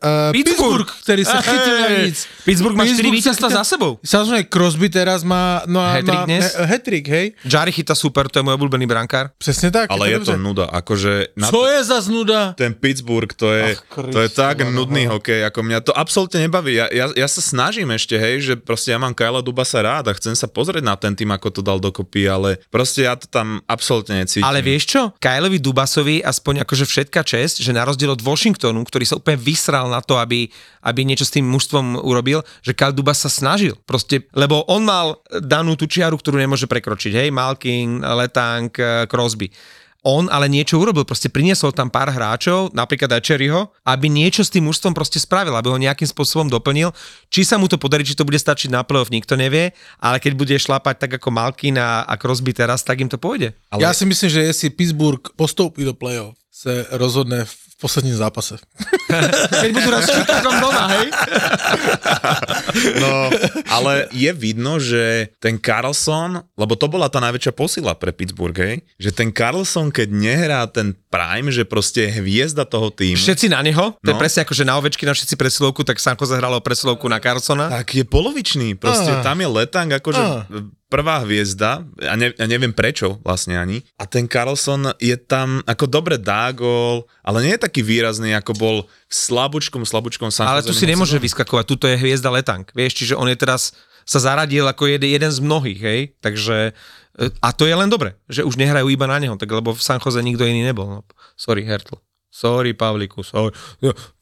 uh, Pittsburgh. Pittsburgh, který se chytil na nic. Pittsburgh má 4 Pittsburgh sa víťazstva za sebou. Samozřejmě Crosby teraz má, no, a Hat-trick má dnes? hat-trick, hej? Jari chyta super, to je môj obľúbený brankár. Přesně tak. Ale je to nuda, akože... Co je za znuda? ten Pittsburgh, to je, Ach, Kriste, to je tak Boha. nudný hokej, ako mňa to absolútne nebaví. Ja, ja, ja sa snažím ešte, hej, že proste ja mám Kyla Dubasa rád a chcem sa pozrieť na ten tým, ako to dal dokopy, ale proste ja to tam absolútne necítim. Ale vieš čo? Kyleovi Dubasovi aspoň akože všetka česť, že na rozdiel od Washingtonu, ktorý sa úplne vysral na to, aby, aby niečo s tým mužstvom urobil, že Kyle Dubas sa snažil. Proste, lebo on mal danú tú čiaru, ktorú nemôže prekročiť. Hej, Malkin, Letang, eh, Crosby. On ale niečo urobil, proste priniesol tam pár hráčov, napríklad aj Cherryho, aby niečo s tým mužstvom proste spravil, aby ho nejakým spôsobom doplnil. Či sa mu to podarí, či to bude stačiť na playoff, nikto nevie, ale keď bude šlapať tak ako Malkin a, a Crosby teraz, tak im to pôjde. Ale... Já si myslím, že jestli Pittsburgh postoupí do playoff, se rozhodne v posledním zápase. Keď budú raz Chicagom doma, hej? No, ale je vidno, že ten Carlson, lebo to bola tá najväčšia posila pre Pittsburgh, hej? že ten Carlson, keď nehrá ten prime, že proste je hviezda toho týmu, Všetci na neho, to je No. presne ako, že na ovečky na všetci presilovku, tak Sanko zahralo presilovku na Carsona. tak je polovičný. Proste Ah. tam je Letang akože Ah. prvá hviezda, a ne, ja neviem prečo vlastne ani. A ten Carlson je tam, ako dobre dá gól, ale nie je taký výrazný, ako bol v slabúčkom, slabúčkom San Ale tu si nemôže sezónu. vyskakovať, tuto je hviezda Letang, vieš, čiže on je teraz sa zaradil ako jeden, jeden z mnohých, hej, takže e, a to je len dobre, že už nehrajú iba na neho, tak lebo v San Jose nikto iný nebol. No. Sorry, Hertl. Sorry, Pavliku, sorry.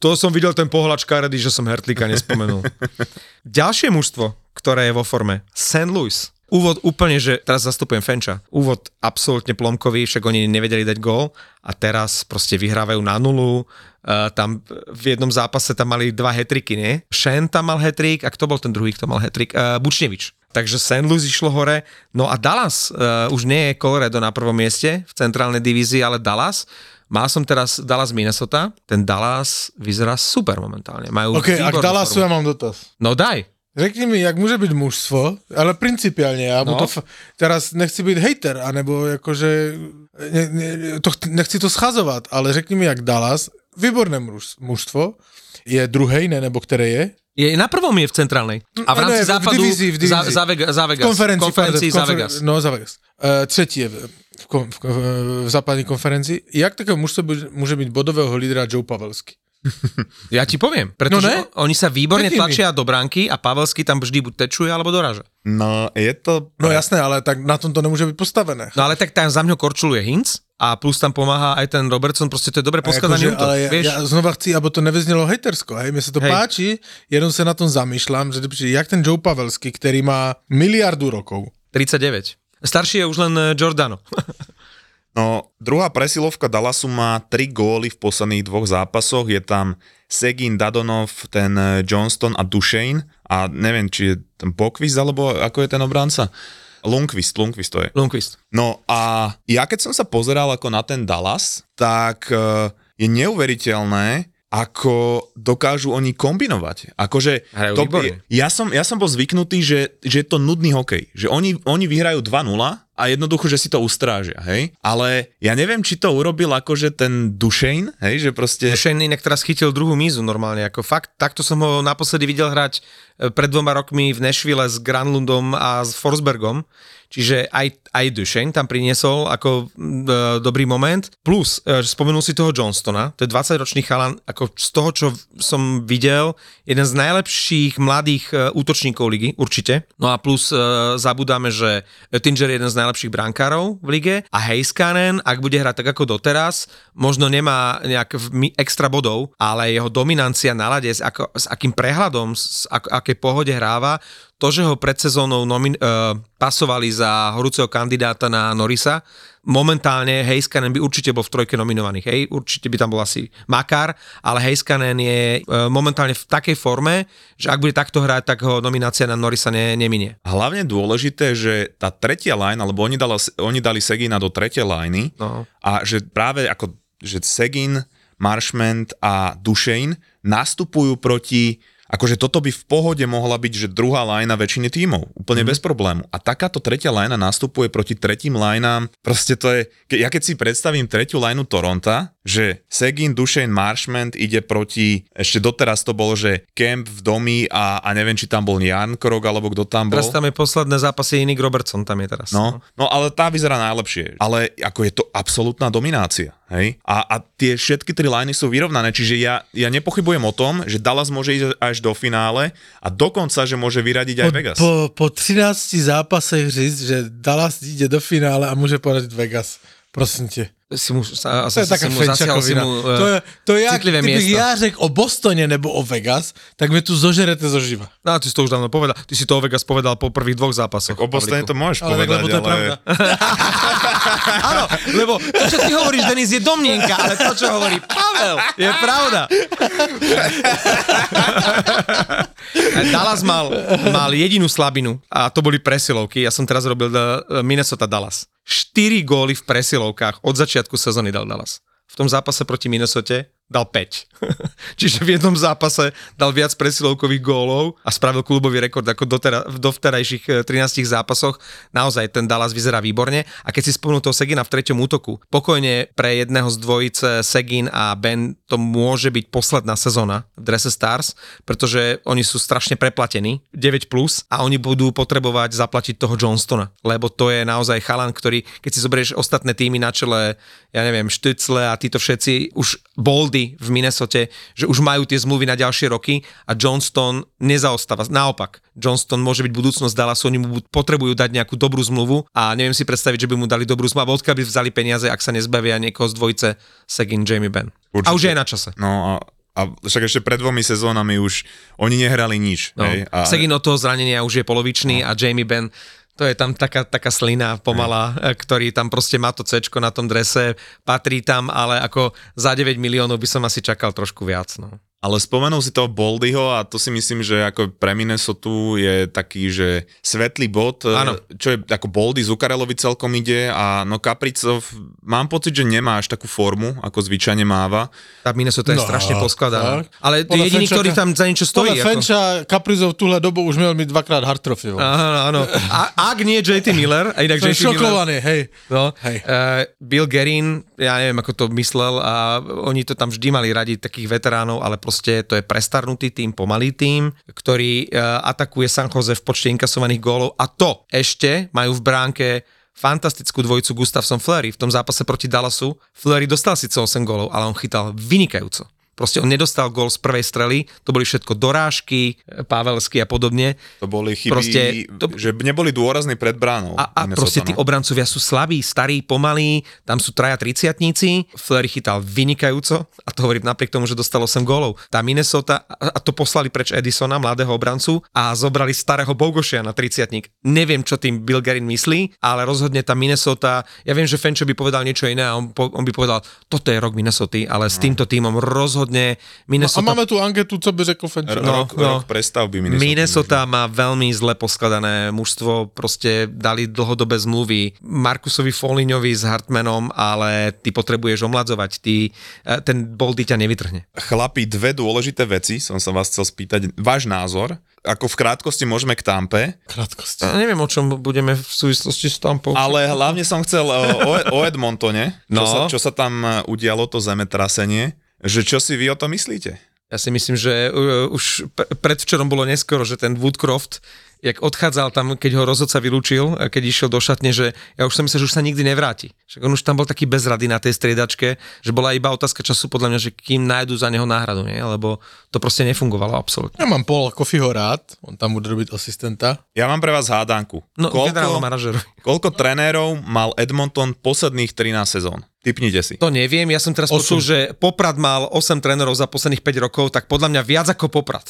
To som videl ten pohľad škaredý, že som Hertlíka nespomenul. Ďalšie mužstvo, ktoré je vo forme, St. Louis. Úvod úplne, že teraz zastupujem Fenča. Úvod absolútne plomkový, však oni nevedeli dať gól a teraz proste vyhrávajú na nulu. Uh, tam v jednom zápase tam mali dva hetriky, nie? Shen tam mal hetrik a kto bol ten druhý, kto mal hetrik? Uh, Bučnevič. Takže St. Louis išlo hore. No a Dallas, uh, už nie je Colorado na prvom mieste v centrálnej divízii, ale Dallas. Mal som teraz Dallas Minnesota. Ten Dallas vyzerá super momentálne. Majú OK, a k výbornú Dallasu formu. ja mám dotaz. No daj. Řekni mi, jak může být mužstvo, ale principiálně, já no. mu to f- teraz nechci být hater, anebo jakože, ne, ne, to, nechci to schazovat, ale řekni mi, jak Dallas, výborné muž, mužstvo, je druhej, ne, nebo které je? Je na prvom je v centrálnej. A v rámci Ne, v západu divízii, v divízii. Za, za, Vegas, za Vegas. konferenci, konferencii za konfer- Vegas. No, za Vegas. Uh, třetí je v, v, v, v západní konferenci. Jak takové mužstvo může mít bodového lídra Joe Pavelsky? Ja ti poviem, pretože No ne? oni sa výborne mi. tlačia do bránky a Pavelsky tam vždy buď tečuje alebo doráža. No, je to... No jasné, ale tak na tom to nemůže být postavené. No ale tak tam za mňo korčuluje Hinz a plus tam pomáha aj ten Robertson, proste to je dobre poskladaný akože, útok, ale ja, vieš? ja znova chci, aby to nevyznělo hejtersko, hej, mně se to Hej. páči, jenom se na tom zamýšľam, že jak ten Joe Pavelsky, který má miliardu rokov, 39. Starší je už len eh, Giordano. No, druhá presilovka Dallasu má 3 góly v posledných dvoch zápasoch. Je tam Segin, Dadonov, ten eh, Johnston a Duchesne. A neviem, či je ten Bokvist, alebo ako je ten obranca? Lundqvist, Lundqvist to je. Lundqvist. No a ja keď som sa pozeral ako na ten Dallas, tak eh, je neuveriteľné, ako dokážu oni kombinovať. Akože Hrajú to, výborne. ja, som, ja som bol zvyknutý, že, že je to nudný hokej. Že oni, oni vyhrajú 2-0 a jednoducho, že si to ustrážia, hej? Ale ja neviem, či to urobil akože ten Dušejn, hej? Že proste... Shane inak teraz chytil druhú mízu normálne, ako fakt, takto som ho naposledy videl hrať e, pred dvoma rokmi v Nashville s Granlundom a s Forsbergom, čiže aj, aj Duchesne tam priniesol ako e, dobrý moment, plus e, spomenul si toho Johnstona, to je 20-ročný chalan, ako z toho, čo som videl, jeden z najlepších mladých e, útočníkov ligy, určite, no a plus e, zabudáme, že Oettinger je jeden z najlepších brankárov v lige a Heiskanen, ak bude hrať tak ako doteraz, možno nemá nejak extra bodov, ale jeho dominancia na lade, s, ako, s akým prehľadom, s ak, aké pohode hráva, to, že ho pred sezónou nomin, uh, pasovali za horúceho kandidáta na Norisa, momentálne Heiskanen by určite bol v trojke nominovaných, hej, určite by tam bol asi Makar, ale Heiskanen je uh, momentálne v takej forme, že ak bude takto hrať, tak ho nominácia na Norisa ne, neminie. Hlavne dôležité, že tá tretia line, alebo oni, dala, oni dali Segina do tretej liney No. a že práve ako že Segin, Marshment a Dušejn nastupujú proti Akože toto by v pohode mohla byť, že druhá lajna väčšiny tímov, úplne mm. bez problému. A takáto tretia lajna nastupuje proti tretím lajnám. Proste to je, ke, ja keď si predstavím tretiu lajnu Toronta, že Segin, Dušejn, Marshment ide proti, ešte doteraz to bolo, že Kemp v domi a, a neviem, či tam bol Jan Krok, alebo kto tam bol. Teraz tam je posledné zápasy, Nick Robertson tam je teraz. No, no ale tá vyzerá najlepšie. Ale ako je to absolútna dominácia. Hej? A, a tie všetky tri liney sú vyrovnané, čiže ja, ja nepochybujem o tom, že Dallas môže ísť až do finále a dokonca, že môže vyradiť aj po, Vegas. po, po 13 zápasech říct, že Dallas ide do finále a môže poradiť Vegas. Prosím tě. Si mu, sa, To je asi taká si mu si mu, To je, to je jak, citlivé kdybych miesto. ja řekl o Bostone nebo o Vegas, tak mi tu zožerete zo živa. No, ty si to už dávno povedal. Ty si to o Vegas povedal po prvých dvoch zápasoch. O Bostone to môžeš Ale tak, povedať, lebo to je ale... pravda. Áno, lebo to, čo ty hovoríš, Denis, je domnienka, ale to, čo hovorí Pavel, je pravda. Dallas mal, mal jedinú slabinu a to boli presilovky. Ja som teraz robil eh, Minnesota Dallas. 4 góly v presilovkách od začiatku sezóny dal Dallas. V tom zápase proti Minnesote dal 5. Čiže v jednom zápase dal viac presilovkových gólov a spravil klubový rekord ako dotera, v dovterajších eh, 13 zápasoch. Naozaj ten Dallas vyzerá výborne. A keď si spomnú toho Segina v treťom útoku, pokojne pre jedného z dvojice Segin a Ben to môže byť posledná sezóna v drese Stars, pretože oni sú strašne preplatení, 9+, plus, a oni budú potrebovať zaplatiť toho Johnstona, lebo to je naozaj chalan, ktorý, keď si zoberieš ostatné týmy na čele, ja neviem, Štycle a títo všetci už boldy v Minnesote, že už majú tie zmluvy na ďalšie roky a Johnston nezaostáva. Naopak, Johnston môže byť budúcnosť Dallasu, oni mu potrebujú dať nejakú dobrú zmluvu a neviem si predstaviť, že by mu dali dobrú zmluvu, odkiaľ by vzali peniaze, ak sa nezbavia niekoho z dvojice Segin, Jamie Ben. Určite. A už je na čase. No a, a však ešte pred dvomi sezónami už oni nehrali nič. No. Hej? A, Segin od toho zranenia už je polovičný no. a Jamie Ben to je tam taká, taká slina pomalá, e, ktorý tam proste má to C na tom drese, patrí tam, ale ako za 9 miliónov by som asi čakal trošku viac. No. Ale spomenul si toho Boldyho a to si myslím, že ako pre Minnesota je taký, že svetlý bod, e, Áno. čo je ako Boldy Zukarelovi celkom ide a no Kapricov mám pocit, že nemá až takú formu, ako zvyčajne máva. Tá Minnesota je No, strašne poskladaná. tak. Ale Podľa jediný, Fenča- ktorý tam za niečo stojí. Podľa Ako... Fenča Kaprizov túhle dobu už měl mít dvakrát hard trophy. Áno, áno. A, ak nie JT Miller, a inak Som JT Miller... šokovaný, hej. No, Hej. uh, Bill Gerin, ja neviem, ako to myslel a oni to tam vždy mali radi takých veteránov, ale proste to je prestarnutý tým, pomalý tým, ktorý uh, atakuje San Jose v počte inkasovaných gólov a to ešte majú v bránke fantastickú dvojicu Gustafson Fleury v tom zápase proti Dallasu. Fleury dostal síce 8 gólov, ale on chytal vynikajúco. Proste on nedostal gól z prvej strely, to boli všetko dorážky, Pavelsky a podobne. To boli chyby, Proste to- že neboli dôrazní pred bránou. A, a proste tí no. obrancovia sú slabí, starí, pomalí, tam sú traja triciatníci, Fleury chytal vynikajúco a to hovorím napriek tomu, že dostal 8 gólov. Tá Minnesota, a to poslali preč Edisona, mladého obrancu a zobrali starého Bogošia na triciatník. Neviem, čo tým Bill Garin myslí, ale rozhodne tá Minnesota, ja viem, že Fenčo by povedal niečo iné a on, on by povedal, toto je rok Minnesota, ale s týmto týmom rozhodne A Minnesota máme tu anketu, co by řekl Fenča. R- No, rok, no. rok prestavby Minnesota. Minnesota má veľmi zle poskladané mužstvo, proste dali dlhodobé zmluvy Markusovi Foliňovi s Hartmanom, ale ty potrebuješ omladzovať, ty, eh, ten boldy ťa nevytrhne. Chlapi, dve dôležité veci som sa vás chcel spýtať. Váš názor, ako v krátkosti môžeme k Tampe, Krátkosti. Ja neviem, o čom budeme v súvislosti s Tampou. ale hlavne som chcel o, o Edmontone, čo, No. sa, čo sa tam e, udialo, to zemetrasenie, že čo si vy o tom myslíte? Ja si myslím, že uh, už predvčerom bolo neskoro, že ten Woodcroft, jak odchádzal tam, keď ho rozhodca vylúčil, keď išiel do šatne, že ja už som myslel, že už sa nikdy nevráti. Však on už tam bol taký bezrady na tej striedačke, že bola iba otázka času podľa mňa, že kým nájdu za neho náhradu, nie? lebo to proste nefungovalo absolútne. Ja mám Paul Kofiho rád, on tam bude robiť asistenta. Ja mám pre vás hádanku. No, koľko, koľko trenérov mal Edmonton posledných 13 sezón? Typnite si. To neviem, ja som teraz Osem. počul, že Poprad mal 8 trénerov za posledných 5 rokov, tak podľa mňa viac ako Poprad.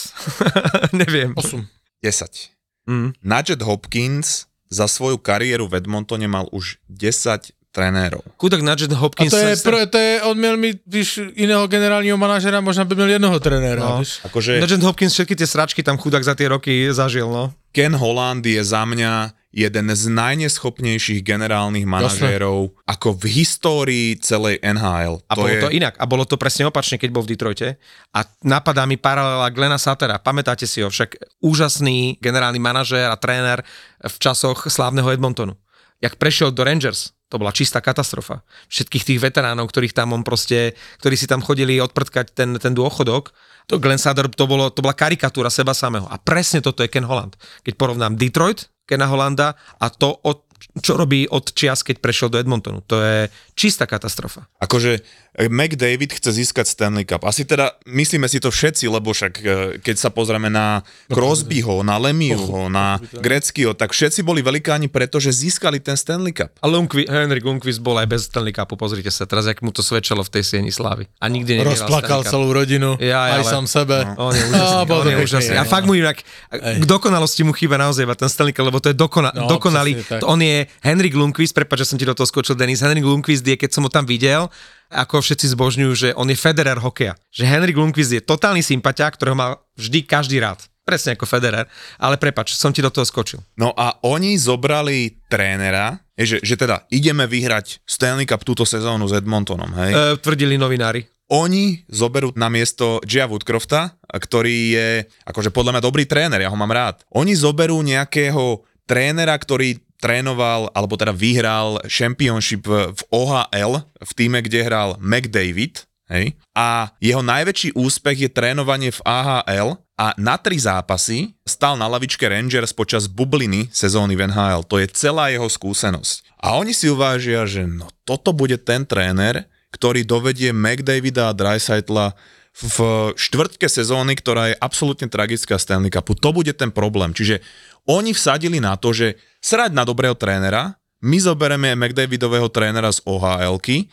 neviem. 8. 10. Mm. Nugget Hopkins za svoju kariéru v Edmontone mal už 10 trenérov. Chudák Nugent A Hopkins... to je, sa- pro, to je, on měl mít, víš, jiného generálního manažera, možná by měl jednoho trenéra, No. víš. Akože Nugent Hopkins všetky tie sračky tam chudák za tie roky zažil, no. Ken Holland je za mňa jeden z najneschopnejších generálnych manažérov ako v histórii celej NHL. A bolo je... to inak. A bolo to presne opačne, keď bol v Detroite. A napadá mi paralela Glena Satera. Pamätáte si ho? Však úžasný generálny manažér a tréner v časoch slávneho Edmontonu. Jak prešiel do Rangers, to bola čistá katastrofa. Všetkých tých veteránov, ktorých tam on proste, ktorí si tam chodili odprtkať ten, ten dôchodok, to Glenn Sader, to, bolo, to bola karikatúra seba samého. A presne toto je Ken Holland. Keď porovnám Detroit, Kena Hollanda a to, od, čo robí od čias, keď prešiel do Edmontonu. To je čistá katastrofa. Akože eh, McDavid chce získať Stanley Cup. Asi teda myslíme si to všetci, lebo však eh, keď sa pozrieme na Crosbyho, na Lemiuho, na Greckýho, tak všetci boli velikáni, pretože získali ten Stanley Cup. A Lundqvist, Henrik Lundqvist bol aj bez Stanley Cupu, pozrite sa teraz, jak mu to svedčalo v tej sieni slávy. A nikdy nevyhral Rozplakal celú rodinu, Ja, aj ale- sám sebe. On je úžasný, bol on je úžasný. A no. fakt mu inak, k dokonalosti mu chýba naozaj iba ten Stanley Cup, lebo to je dokona, No, dokonalý. on je Henrik Lundqvist, prepáč, že som ti do toho skočil, Denis. Henrik Lundqvist je, keď som ho tam videl, ako všetci zbožňujú, že on je Federer hokeja. Že Henrik Lundqvist je totálny sympatiák, ktorého má vždy každý rád. Presne ako Federer. Ale prepač, som ti do toho skočil. No a oni zobrali trénera, že, že teda ideme vyhrať Stanley Cup túto sezónu s Edmontonom, hej? E, tvrdili novinári. oni zoberú na miesto Gia Woodcrofta, ktorý je akože podľa mňa dobrý tréner, ja ho mám rád. Oni zoberú nejakého trénera, ktorý trénoval, alebo teda vyhral championship v OHL, v týme, kde hral McDavid, hej? A jeho najväčší úspech je trénovanie v AHL a na tri zápasy stal na lavičke Rangers počas bubliny sezóny v NHL. To je celá jeho skúsenosť. A oni si uvážia, že no toto bude ten tréner, ktorý dovedie McDavida a Dreisaitla v štvrtke sezóny, ktorá je absolútne tragická Stanley Cupu. To bude ten problém. Čiže oni vsadili na to, že srať na dobrého trénera, my zoberieme McDavidového trénera z ohl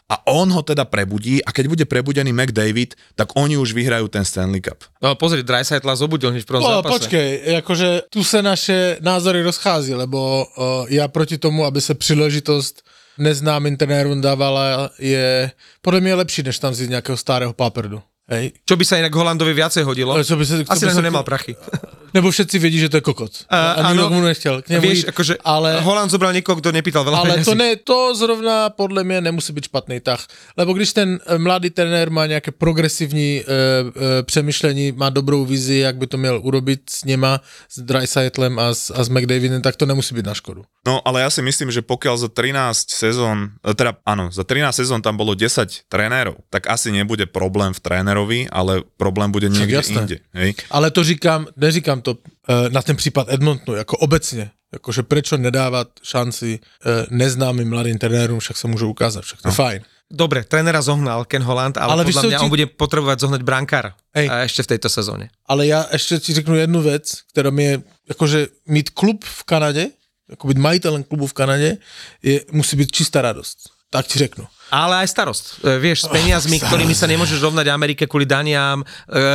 a on ho teda prebudí a keď bude prebudený McDavid, tak oni už vyhrajú ten Stanley Cup. No pozri, Dreisaitla zobudil hneď v prvom No, zápase. počkej, jakože tu se naše názory rozchází, lebo uh, já proti tomu, aby se příležitost neznámým trenérům dávala, je podle mě lepší, než tam vzít nějakého starého paprdu. Hej. Čo by sa inak Holandovi viacej hodilo? Ale čo by sa- Asi by na nemal prachy. Nebo všetci vedí, že to je kokot. A- A, a nikto mu nechtěl. K Vieš, jít, akože ale, Holand zobral niekoho, kto nepýtal veľa ale to, ne, to zrovna podle mě nemusí být špatný tah. Lebo když ten eh, mladý trenér má nějaké progresivní e, e, přemýšlení, má dobrou vizi, jak by to měl urobit s něma, s Dreisaitlem a s, a s McDavidem, tak to nemusí být na škodu. No, ale ja si myslím, že pokiaľ za 13 sezón, teda áno, za 13 sezón tam bolo 10 trénerov, tak asi nebude problém v trénerovi, ale problém bude Však niekde jasné. inde. Hej? Ale to říkám, neříkám to e, na ten případ Edmontonu, jako obecně. Jakože prečo nedávat šanci e, neznámým mladým trenérům, však se můžou ukázat, však to je fajn. Dobre, trénera zohnal Ken Holland, ale, Ale podľa mňa ti- on bude potrebovať zohnať brankára. Hej. A ešte v tejto sezóne. Ale já ještě ti řeknu jednu věc, která mi je, jakože mít klub v Kanadě, jako být majitelem klubu v Kanadě, je, musí být čistá radost. Tak ti řeknu. Ale aj starost. E, Vieš, s peniazmi, starost. ktorými sa nemôžeš rovnať Amerike kvôli daniam, e,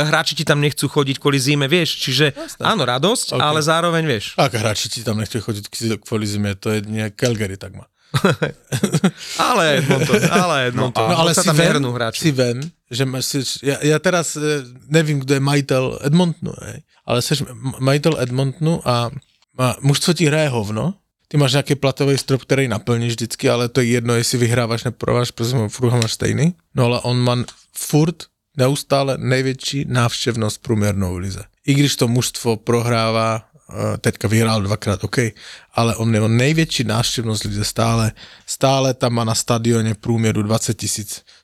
hráči ti tam nechcú chodiť kvôli zime, vieš, čiže áno, radosť, Ok. ale zároveň, vieš. A hráči ti tam nechtějí chodit k- kvůli zimě, to je nějak Calgary tak má. Ale Edmonton, ale Edmonton. No ale si tam vem, si vem, že máš si, já, já teraz eh, nevím, kdo je majitel Edmontonu, hej, ale jsi majitel Edmontonu a má, mužstvo ti hraje hovno, ty máš nějaký platový strop, který naplníš vždycky, ale to je jedno, jestli vyhráváš, neprováš, protože furt ho máš stejný. No ale on má furt neustále největší návštěvnost průměrnou v lize. I když to mužstvo prohrává, teďka vyhrál dvakrát, OK, ale on má největší návštěvnost lize stále, stále tam má na stadioně průměru 20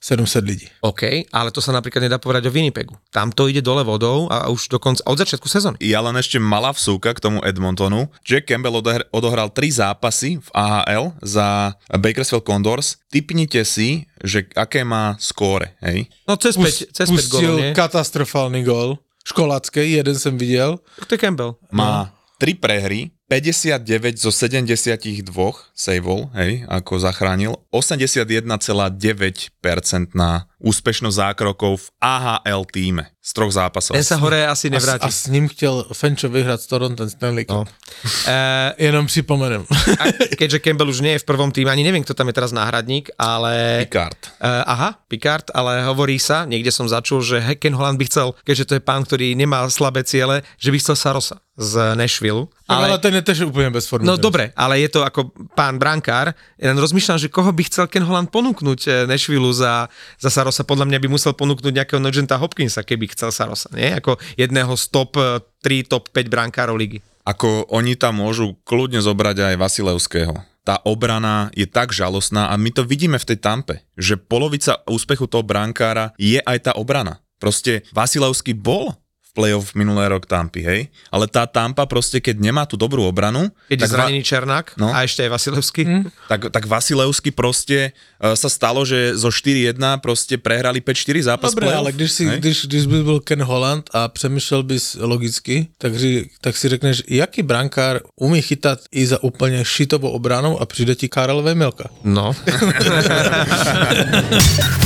700 lidí. OK, ale to sa napríklad nedá povedať o Winnipegu. Tam to ide dole vodou a už dokonca od začiatku sezóny. Ja len ešte malá vsúka k tomu Edmontonu. Jack Campbell odohr- odohral tri zápasy v AHL za Bakersfield Condors. Typnite si, že aké má skóre, hej? No cez 5, cez 5 Pustil gólov, nie? katastrofální gol, školácký, jeden jsem viděl. To je Campbell. Má tri prehry, 59 zo 72 saveov, hej, ako zachránil, 81,9% na úspešnosť zákrokov v AHL týme z troch zápasov. Ten sa hore asi A, s- nevráti. a s ním chtěl Fenčo vyhrát s Toronto Stanley Cup. No. Uh, Jenom připomenem. a keďže Campbell už nie je v prvom týme, ani neviem, kto tam je teraz náhradník, ale... Picard. Uh, aha, Picard, ale hovorí sa, niekde som začul, že Ken Holland by chcel, keďže to je pán, ktorý nemá slabé ciele, že by chcel Sarosa z Nashville. ale, ale ten je tež úplně bez formy. No ten. dobre, ale je to ako pán brankár. Ja len rozmýšľam, že koho by chcel Ken Holland ponúknuť eh, Nashville za, za Sarosa. Podľa mňa by musel ponúknuť nejakého Nugenta Hopkinsa, keby chcel Sarosa. Nie? Ako jedného z top eh, 3, top 5 brankárov ligy. Ako oni tam môžu kľudne zobrať aj Vasilevského. Tá obrana je tak žalostná a my to vidíme v tej tampe, že polovica úspechu toho brankára je aj tá obrana. Proste Vasilevský bol playoff minulé rok Tampy, hej? Ale tá Tampa proste, keď nemá tú dobrú obranu, Keď je tak, Va- zranený Černák No. a ešte aj Vasilevský. Mm. tak, tak Vasilevský proste uh, sa stalo, že zo 4-1 proste prehrali 5-4 zápas Dobré, playoff, ale když, si, hej? když, když by byl Ken Holland a přemýšlel bys logicky, tak, ří, tak si řekneš, jaký brankár umí chytat i za úplně šitovou obranou a přijde ti Karel Vejmelka. No.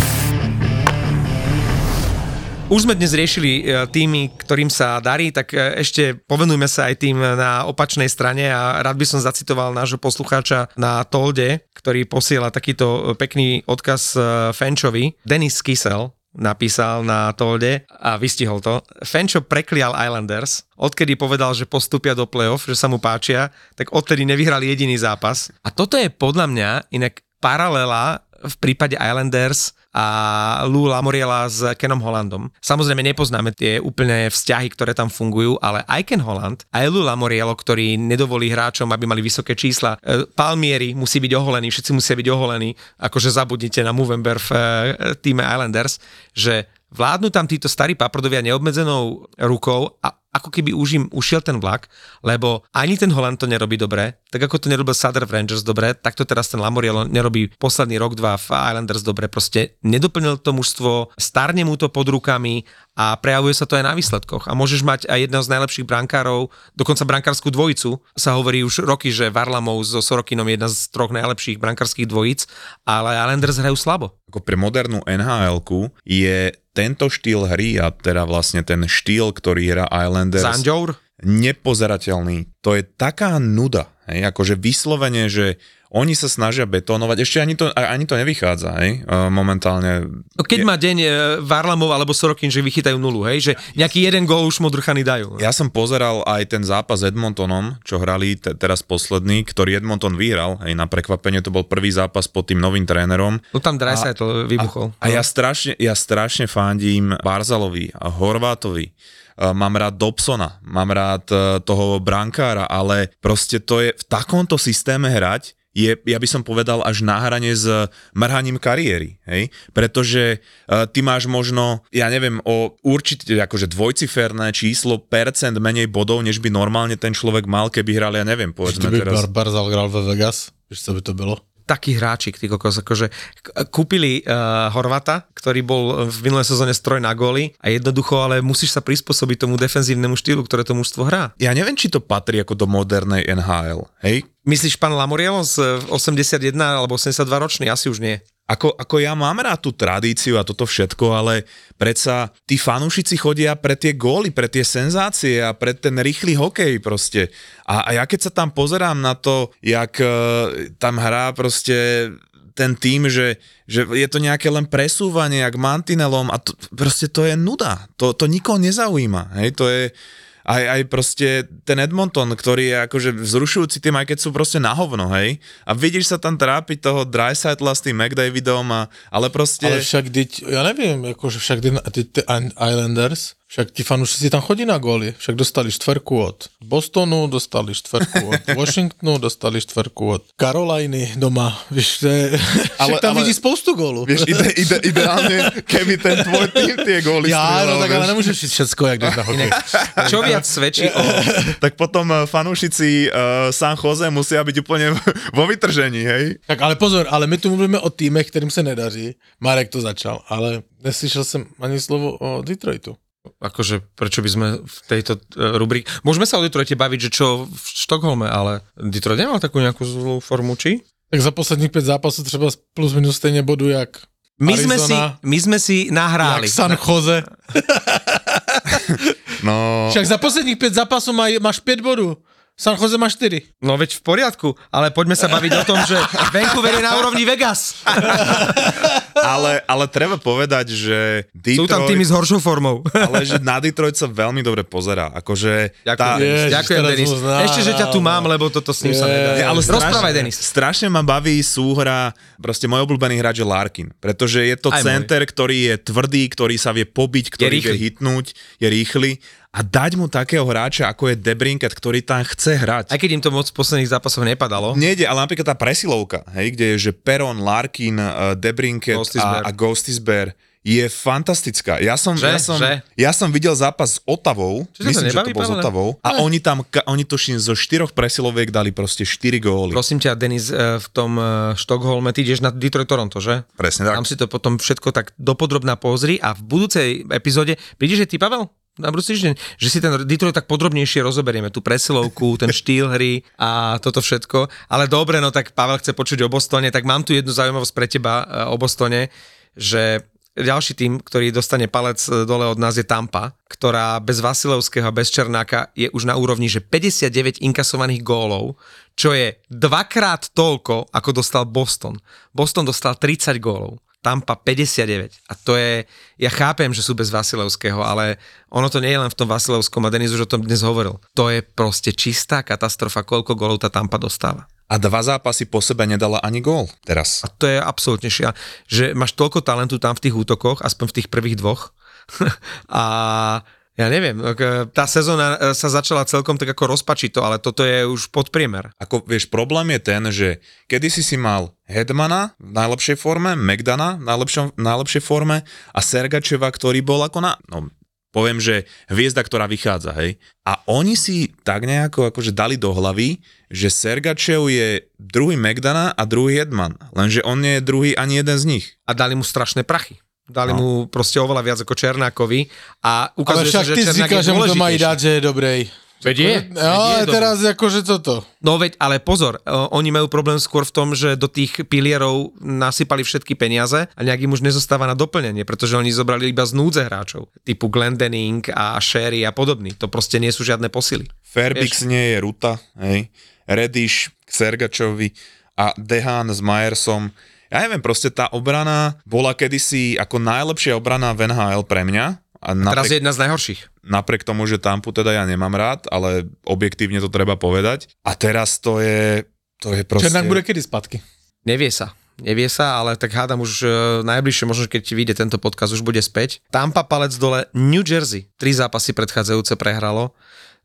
Už sme dnes riešili e, týmy, ktorým sa darí, tak e, ešte povenujme sa aj tým na opačnej strane a rád by som zacitoval nášho poslucháča na Tolde, ktorý posiela takýto pekný odkaz e, Fenčovi. Denis Kysel napísal na Tolde a vystihol to. Fenčo preklial Islanders, odkedy povedal, že postupia do playoff, že sa mu páčia, tak odtedy nevyhrali jediný zápas. A toto je podľa mňa inak paralela v prípade Islanders a Lou Lamoriela s Kenom Hollandom. Samozrejme nepoznáme tie úplne vzťahy, ktoré tam fungujú, ale aj Ken Holland, aj Lou Lamorielo, ktorý nedovolí hráčom, aby mali vysoké čísla. E, Palmieri musí byť oholený, všetci musia byť oholení, akože zabudnite na Movember v e, týme Islanders, že vládnu tam títo starí paprdovia neobmedzenou rukou a ako keby už im ušiel ten vlak, lebo ani ten Holland to nerobí dobre, tak ako to nerobil Sutter v Rangers dobre, tak to teraz ten Lamoriello nerobí posledný rok, dva v Islanders dobre, proste nedoplnil to mužstvo, starne mu to pod rukami a prejavuje sa to aj na výsledkoch. A môžeš mať aj jedného z najlepších brankárov, dokonca brankárskú dvojicu, sa hovorí už roky, že Varlamov so Sorokinom je jedna z troch najlepších brankárskych dvojíc, ale Islanders hrajú slabo. ako pre modernú nhl je tento štýl hry a teda vlastne ten štýl, ktorý hrá Islanders Zanjour? nepozerateľný. To je taká nuda, Hej, akože vyslovene, že oni sa snažia betónovať, ešte ani to, ani to nevychádza, hej, momentálne. No keď je... má deň e, Varlamov alebo Sorokin, že vychytajú nulu, hej, že nejaký jeden gól už modrchaný dajú. Ja som pozeral aj ten zápas s Edmontonom, čo hrali te, teraz posledný, ktorý Edmonton vyhral, hej, na prekvapenie to bol prvý zápas pod tým novým trénerom. No tam to vybuchol. A, a ja, strašne, ja strašne fandím Barzalovi a Horvátovi mám rád Dobsona, mám rád e, toho brankára, ale proste to je v takomto systéme hrať, je, ja by som povedal, až na hrane s mrhaním kariéry, hej? Pretože uh, ty máš možno, ja neviem, o určite akože dvojciferné číslo percent menej bodov, než by normálne ten človek mal, keby hral, ja neviem, povedzme by teraz. Bar Barzal hral ve Vegas, vieš, co by to bylo? Taký hráčik, ty kokos, akože kúpili uh, Horvata, ktorý bol v minulej sezóne stroj na góly a jednoducho, ale musíš sa prispôsobiť tomu defenzívnemu štýlu, ktoré to mužstvo hrá. Ja neviem, či to patrí ako do modernej NHL, hej? Myslíš pán Lamoriel z 81 alebo 82 ročný? Asi už nie ako, ako ja mám rád tú tradíciu a toto všetko, ale predsa tí fanúšici chodia pre tie góly, pre tie senzácie a pre ten rýchly hokej proste. A, a ja keď sa tam pozerám na to, jak uh, tam hrá proste ten tým, že, že je to nejaké len presúvanie jak mantinelom a to, proste to je nuda. To, to nikoho nezaujíma. Hej? To je, aj, aj proste ten Edmonton, ktorý je akože vzrušujúci tým, aj keď sú proste na hovno, hej. A vidíš sa tam trápiť toho Drysaitla s tým McDavidom, a, ale proste... Ale však, ja neviem, akože však tí Islanders, však ti fanúšici tam chodí na góly. Však dostali štverku od Bostonu, dostali štverku od Washingtonu, dostali štverku od Caroliny doma. Víš, to je, ale, však tam ale, vidí spoustu gólu. Vieš, ide, ide, ideálne, keby ten tvoj tým tie góly Ja, no tak ale nemôžeš všetko, jak na hokej. Čo viac svedčí o... tak potom eh, fanúšici uh, San Jose musia byť úplne vo vytržení, hej? Tak ale pozor, ale my tu mluvíme o týmech, ktorým sa nedaří. Marek to začal, ale neslyšel som ani slovo o Detroitu. Akože, prečo by sme v tejto uh, rubrike... Môžeme sa o Detroite baviť, že čo v Štokholme, ale Detroit nemal takú nejakú zlú formu, či? Tak za posledných 5 zápasov třeba plus minus stejne bodu, jak my sme, si, my sme si nahráli. Jak San Jose. no. Však za posledných 5 zápasov máš 5 bodů. San Jose má 4. No veď v poriadku, ale poďme sa baviť o tom, že Vancouver je na úrovni Vegas. ale, ale treba povedať, že Detroit... Sú tam týmy s horšou formou. ale že na Detroit sa veľmi dobre pozerá. Akože ďakujem, tá... Ježiš, ďakujem Denis. Ešte, že ťa tu mám, lebo toto s ním sa nedá. ale strašne, Rozprávaj, Denis. Strašne ma baví súhra, proste môj obľúbený hráč je Larkin, pretože je to Aj center, môj. ktorý je tvrdý, ktorý sa vie pobiť, ktorý vie hitnúť, je rýchly a dať mu takého hráča, ako je Debrinket, ktorý tam chce hrať. Aj keď im to moc v posledných zápasoch nepadalo. Nejde, ale napríklad tá presilovka, hej, kde je, že Peron, Larkin, uh, Debrinket a, a Ghostisbear je fantastická. Ja som, že, ja som, že? Ja som videl zápas s Otavou, Čiže myslím, to že to bol s Otavou, a oni tam, oni tuším, zo štyroch presiloviek dali proste 4 góly. Prosím ťa, Denis, e, v tom e, Štokholme, ty ideš na Detroit Toronto, že? Presne tak. Tam si to potom všetko tak dopodrobná pozri a v budúcej epizóde, prídeš, že ty, Pavel? Na budúci týždeň, že si ten Detroit tak podrobnejšie rozoberieme, tú presilovku, ten štýl hry a toto všetko. Ale dobre, no tak Pavel chce počuť o Bostone, tak mám tu jednu zaujímavosť pre teba e, o Bostone, že ďalší tým, ktorý dostane palec e, dole od nás je Tampa, ktorá bez Vasilovského a bez Černáka je už na úrovni, že 59 inkasovaných gólov, čo je dvakrát toľko, ako dostal Boston. Boston dostal 30 gólov. Tampa 59. A to je, ja chápem, že sú bez Vasilevského, ale ono to nie je len v tom Vasilevskom a Denis už o tom dnes hovoril. To je proste čistá katastrofa, koľko golov tá Tampa dostáva. A dva zápasy po sebe nedala ani gól teraz. A to je absolútne šia, že máš toľko talentu tam v tých útokoch, aspoň v tých prvých dvoch. a ja neviem, e, tá sezóna e, sa začala celkom tak ako rozpačito, ale toto je už podpriemer. Ako vieš, problém je ten, že kedy si si mal Hedmana v najlepšej forme, Megdana v najlepšom, najlepšej forme a Sergačeva, ktorý bol ako na... No, poviem, že hviezda, ktorá vychádza, hej. A oni si tak nejako akože dali do hlavy, že Sergačev je druhý Megdana a druhý Hedman, lenže on nie je druhý ani jeden z nich. A dali mu strašné prachy. Dali no. mu proste oveľa viac ako Černákovi a ukazuje sa, že ty Černák je že mu to mají dať, že je dobrej. Veď je. No, ale teraz akože toto. No veď, ale pozor, oni majú problém skôr v tom, že do tých pilierov nasypali všetky peniaze a nejak im už nezostáva na doplnenie, pretože oni zobrali iba z núdze hráčov, typu Glendening a Sherry a podobný. To proste nie sú žiadne posily. Fairbyx nie je Ruta, hej Rediš k Sergačovi a Dehan s Majersom. Ja neviem, proste tá obrana bola kedysi ako najlepšia obrana v NHL pre mňa. A napriek, teraz je jedna z najhorších. Napriek tomu, že Tampu teda ja nemám rád, ale objektívne to treba povedať. A teraz to je, to je proste... Černák bude kedy spadky? Nevie sa nevie sa, ale tak hádam už uh, najbližšie, možno keď ti vyjde tento podcast, už bude späť. Tampa palec dole, New Jersey, tri zápasy predchádzajúce prehralo.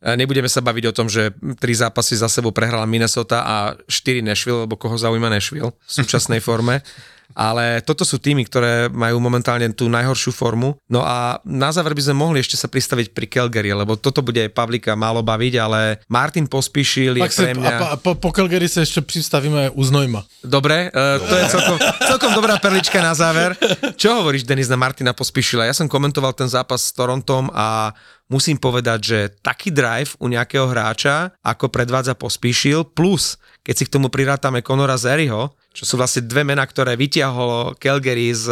E, nebudeme sa baviť o tom, že tri zápasy za sebou prehrala Minnesota a štyri Nashville, lebo koho zaujíma Nashville v súčasnej forme ale toto sú týmy, ktoré majú momentálne tú najhoršiu formu. No a na záver by sme mohli ešte sa pristaviť pri Calgary, lebo toto bude Pavlika málo baviť, ale Martin Pospíšil je pre mňa... A, po, po Calgary sa ešte pristavíme u Znojma. Dobre, uh, to je celkom, celkom dobrá perlička na záver. Čo hovoríš, Denis, na Martina Pospíšila? Ja som komentoval ten zápas s Torontom a musím povedať, že taký drive u nejakého hráča, ako predvádza Pospíšil, plus keď si k tomu prirátame Conora Zeriho, čo sú vlastne dve mená, ktoré vyťahol Calgary z,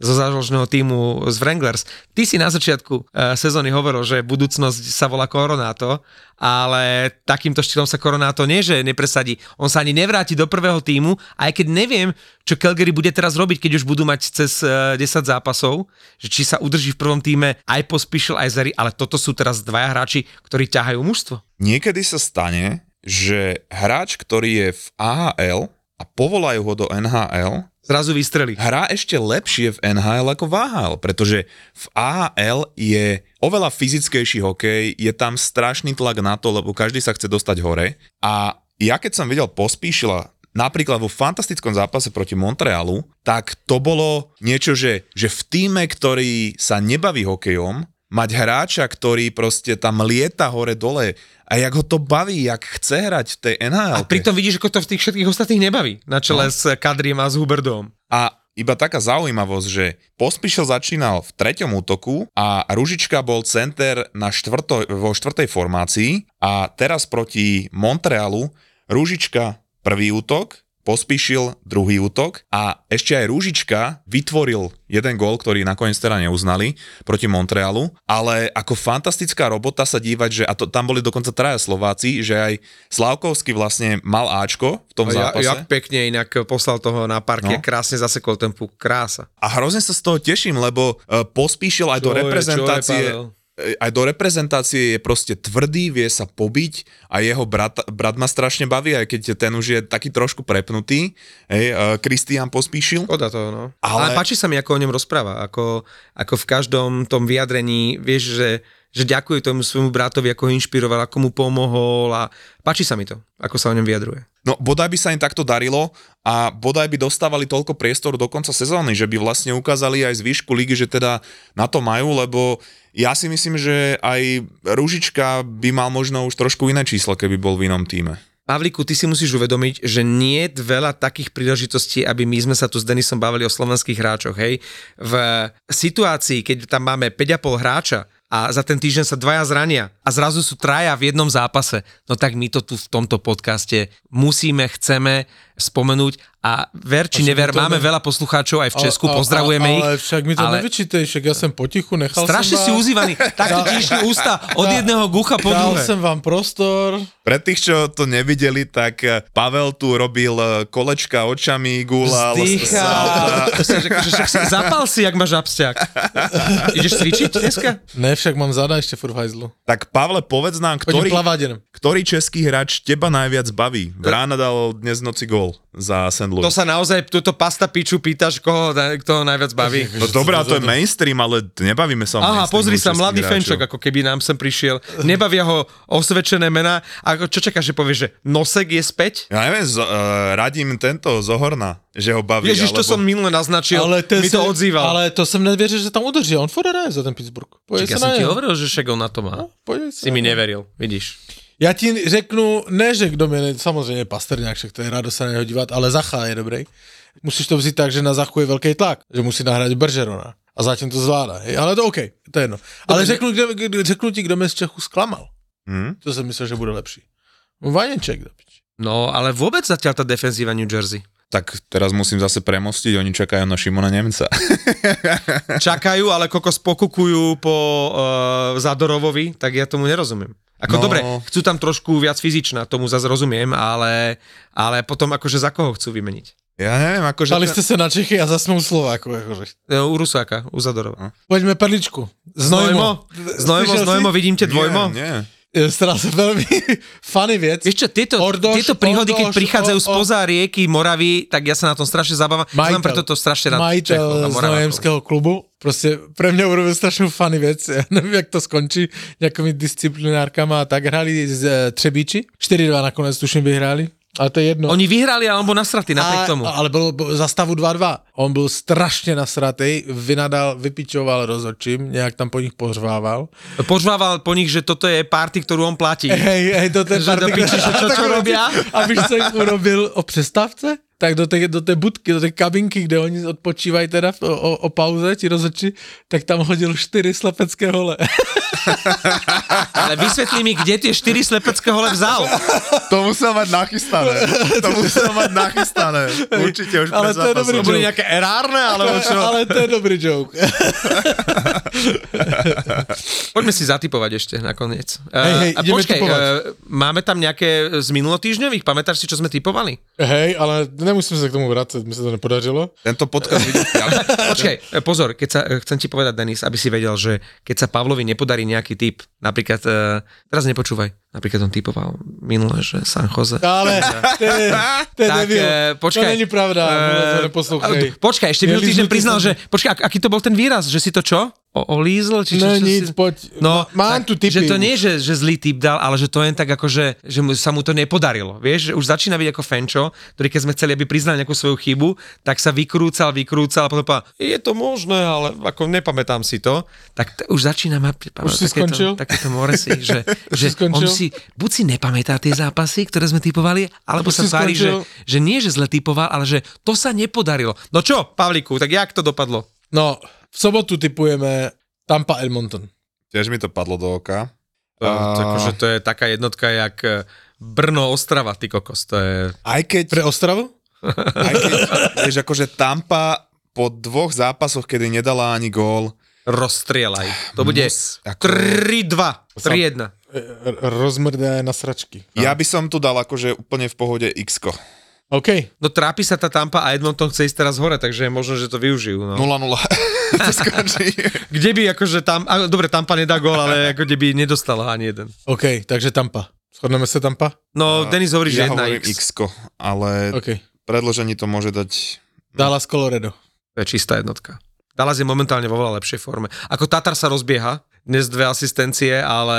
zo záložného týmu z Wranglers. Ty si na začiatku uh, sezóny hovoril, že budúcnosť sa volá Koronáto, ale takýmto štýlom sa Koronáto nie, že nepresadí. On sa ani nevráti do prvého týmu, aj keď neviem, čo Calgary bude teraz robiť, keď už budú mať cez uh, e, 10 zápasov, že či sa udrží v prvom týme aj Pospíšil, aj Zeri, ale toto sú teraz dvaja hráči, ktorí ťahajú mužstvo. Niekedy sa stane, že hráč, ktorý je v AHL, a povolajú ho do NHL, zrazu vystrelí. Hrá ešte lepšie v NHL ako v AHL, pretože v AHL je oveľa fyzickejší hokej, je tam strašný tlak na to, lebo každý sa chce dostať hore. A ja keď som videl Pospíšila napríklad vo fantastickom zápase proti Montrealu, tak to bolo niečo, že, že v týme, ktorý sa nebaví hokejom, mať hráča, ktorý proste tam lieta hore-dole a jak ho to baví, jak chce hrať v tej NHL. A pritom vidíš, ako to v tých všetkých ostatných nebaví, na čele no. s Kadriem a s Huberdom. A iba taká zaujímavosť, že Pospišil začínal v treťom útoku a Ružička bol center na štvrto, vo štvrtej formácii a teraz proti Montrealu Ružička prvý útok, pospíšil druhý útok a ešte aj Rúžička vytvoril jeden gól, ktorý nakoniec teda neuznali proti Montrealu, ale ako fantastická robota sa dívať, že a to, tam boli dokonca traja Slováci, že aj Slavkovský vlastne mal Ačko v tom ja, zápase. Jak pekne inak poslal toho na parke, no. krásne zasekol ten puk, krása. A hrozne sa z toho teším, lebo uh, pospíšil aj čo do reprezentácie... Je, aj do reprezentácie je proste tvrdý, vie sa pobiť a jeho brat, brat ma strašne baví, aj keď ten už je taký trošku prepnutý, Kristián uh, pospíšil. Škoda to, no. Ale... Ale páči sa mi, ako o ňom rozpráva, ako, ako v každom tom vyjadrení, vieš, že že ďakuje tomu svojmu bratovi, ako ho inšpiroval, ako mu pomohol a páči sa mi to, ako sa o ňom vyjadruje. No bodaj by sa im takto darilo a bodaj by dostávali toľko priestoru do konca sezóny, že by vlastne ukázali aj z výšku ligy, že teda na to majú, lebo ja si myslím, že aj Ružička by mal možno už trošku iné číslo, keby bol v inom týme. Pavliku, ty si musíš uvedomiť, že nie je veľa takých príležitostí, aby my sme sa tu s Denisom bavili o slovenských hráčoch, hej. V situácii, keď tam máme 5,5 hráča, a za ten týždeň sa dvaja zrania. A zrazu sú traja v jednom zápase, no tak my to tu v tomto podcaste musíme, chceme spomenúť a ver či never, máme ne... veľa poslucháčov aj v Česku, a, a, pozdravujeme a, ich. Ale však mi to ale... nevyčítej, však ja som potichu, nechal Strašne si uzývaný, takto ti išli ústa od jedného gucha po druhé. som vám prostor. Pre tých, čo to nevideli, tak eh, Pavel tu robil eh, kolečka očami, gúlal. Zdýchal. Zapal si, jak máš abstiak. Ideš cvičiť dneska? Ne, však mám zada ešte furt hajzlu. Tak Pavle, povedz nám, ktorý, ktorý český hráč teba najviac baví? Vrána dal dnes noci gól za St. Louis. To sa naozaj, túto pasta piču pýtaš, koho, kto najviac baví. No dobrá, to je mainstream, ale nebavíme sa o Aha, pozri sa, mladý fenčok, ako keby nám sem prišiel. Nebavia ho osvedčené mená. A čo čakáš, že povieš, že Nosek je späť? Ja neviem, z, uh, radím tento Zohorna, že ho baví. Ježiš, alebo... to som minule naznačil, ale mi to odzýval. Ale to som nevěřil, že tam udrží, on furt za ten Pittsburgh. Čak, ja som ti hovoril, že však on na to má. No, si mi neveril, vidíš. Já ti řeknu, ne, že kdo mě, samozřejmě Pasterňák, však to je rádo se na něho dívat, ale Zacha je dobrý. Musíš to vzít tak, že na Zachu je velký tlak, že musí nahrát Beržerona. A zatím to zvládá. Hej? Ale to OK, to je jedno. Ale řeknu, kde, řeknu ti, kdo mě z Čechu zklamal. Hmm? To jsem myslel, že bude lepší. Vaněček. No, ale vôbec zatiaľ tá defenzíva New Jersey. Tak teraz musím zase premostiť, oni čakajú na Šimona Nemca. čakajú, ale kokos pokukujú po uh, Zadorovovi, tak ja tomu nerozumiem. Ako No. dobre, chcú tam trošku viac fyzičná, tomu zase rozumiem, ale, ale potom akože za koho chcú vymeniť? Ja neviem, akože... Dali ste sa na Čechy a zasnú Slováku. Akože. E, U Rusáka, u Zadorova. Poďme perličku. Znojmo. Znojmo, si? Znojmo, vidím ťa dvojmo. Nie, nie. Je strašne veľmi funny vec. Vieš čo, tieto, Ordoš, tieto príhody, keď Ordoš, prichádzajú o- o- spoza rieky Moravy, tak ja sa na tom strašne zabávam. Ja mám preto to strašne rád majiteľ z. Nojemského klubu, proste pre mňa urobil strašnú funny vec, ja neviem, jak to skončí, nejakými disciplinárkama a tak hrali z e, Třebíči, 4-2 nakoniec tuším vyhrali, ale to je jedno. Oni vyhrali, alebo nasratí napriek a, tomu. Ale bolo za stavu 2-2. On byl strašne nasratej, vynadal, vypičoval rozhodčím, nejak tam po nich pořvával. Požvával po nich, že toto je party, ktorú on platí. Hej, hej, Že do party- čo- čo robia? A víš, co jim urobil o přestávce? Tak do tej, do tej budky, do tej kabinky, kde oni odpočívají teda o, o, o pauze, ti rozhodčí, tak tam hodil 4 slepecké hole. Ale vysvetlí mi, kde tie 4 slepecké hole vzal. To musel mať nachystané. To musel mať nachystané. Určite už Ale to je dobrý zápasom. joke. Nejaké erárne, alebo čo? Ale to je dobrý joke. Poďme si zatipovať ešte nakoniec. Hej, hej, a ideme počkaj, tipovať. eh, máme tam nejaké z minulotýždňových? Pamätáš si, čo sme typovali? Hej, ale nemusíme sa k tomu vrácať, mi sa to nepodařilo. Tento podcast vidíš. Počkaj, e, pozor, keď sa, chcem ti povedať, Denis, aby si vedel, že keď sa Pavlovi nepodarí nejaký typ, napríklad, teraz nepočúvaj, napríklad on typoval minule, že San Jose. Ale to je, to je Tak, debil. eh, počkaj. To není pravda, Eh, uh, a- Počkaj, ešte minulý týždeň priznal, že, počkaj, ak, aký to bol ten výraz, že si to čo? O, olízl? Či No čo nic, si... poď. No, Mám tak, tu tipy. Že to nie, že, že zlý typ dal, ale že to jen tak ako, že, že mu, sa mu to nepodarilo. Vieš, že už začína byť ako Fenčo, ktorý keď sme chceli, aby priznal nejakú svoju chybu, tak sa vykrúcal, vykrúcal a potom povedal, je to možné, ale ako nepamätám si to. Tak t- už začína mať Už si skončil? takéto moresy, že, že si on si buď si nepamätá tie zápasy, ktoré sme typovali, alebo Už sa tvári, že, že nie, že zle typoval, ale že to sa nepodarilo. No čo, Pavliku, tak jak to dopadlo? No, v sobotu typujeme Tampa Edmonton. Tiež mi to padlo do oka. To, A- akože to je taká jednotka, jak e, Brno Ostrava, ty kokos, to je... Aj keď, Pre Ostravu? aj keď vieš, akože Tampa po dvoch zápasoch, kedy nedala ani gól, Rozstrielaj. To bude Mus- ako- 3-2, 3-1. R- rozmrdá na sračky. ja by som tu dal akože úplne v pohode x OK. No trápi sa tá Tampa a Edmonton chce ísť teraz hore, takže možno, že to využijú. No. 0-0. to skončí. Kde by akože tam, a, dobre, Tampa nedá gól, ale ako kde by nedostala ani jeden. OK, takže Tampa. Shodneme sa Tampa? No, Denis hovorí, že ja jedna hovorím X. x ale OK. predložení to môže dať... Dallas Colorado. To je čistá jednotka. Dallas je momentálne vo veľa lepšej forme. Ako Tatar sa rozbieha, dnes dve asistencie, ale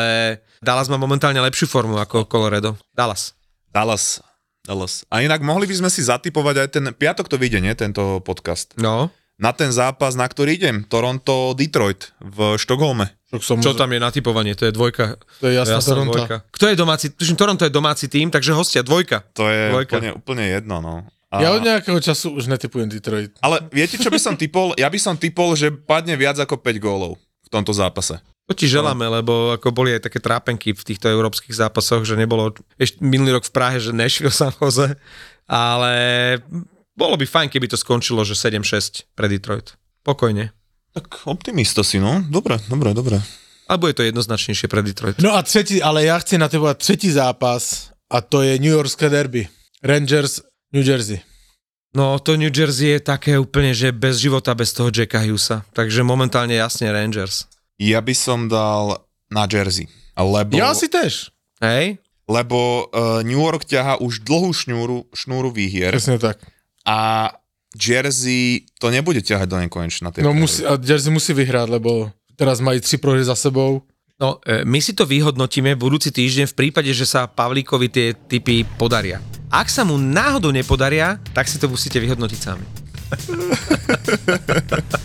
Dallas má momentálne lepšiu formu ako Colorado. Dallas. Dallas. Dallas. A inak mohli by sme si zatipovať aj ten piatok to vyjde, nie? Tento podcast. No. Na ten zápas, na ktorý idem. Toronto-Detroit v Štokholme. Som, Čo tam je na typovanie? To je dvojka. To je jasná Jasná Toronto. dvojka. Kto je domáci? Tuším, Toronto je domáci tým, takže hostia, dvojka. To je Dvojka. úplne, úplne jedno, no. A, Ja od nejakého času už netypujem Detroit. Ale viete, čo by som typol? Ja by som typol, že padne viac ako 5 gólov v tomto zápase. To ti želáme, lebo ako boli aj také trápenky v týchto európskych zápasoch, že nebolo ešte minulý rok v Prahe, že Nashville San Jose, ale bolo by fajn, keby to skončilo, že 7-6 pre Detroit. Pokojne. Tak optimista si, no. Dobre, dobre, dobre. Alebo je to jednoznačnejšie pre Detroit. No a tretí, ale ja chci na teba tretí zápas a to je New Yorkské derby. Rangers, New Jersey. No to New Jersey je také úplne, že bez života, bez toho Jacka Hughesa. Takže momentálne jasne Rangers. Ja by som dal na Jersey. Lebo, Ja si tež. Hej? lebo uh, New York ťaha už dlhú šnúru, šnúru výhier Presne tak. a Jersey to nebude ťahať do nekonečna. No prehry. musí, a Jersey musí vyhrať, lebo teraz majú tri prohry za sebou. No, e, my si to vyhodnotíme budúci týždeň v prípade, že sa Pavlíkovi tie typy podaria. Ak sa mu náhodou nepodaria, tak si to musíte vyhodnotiť sami.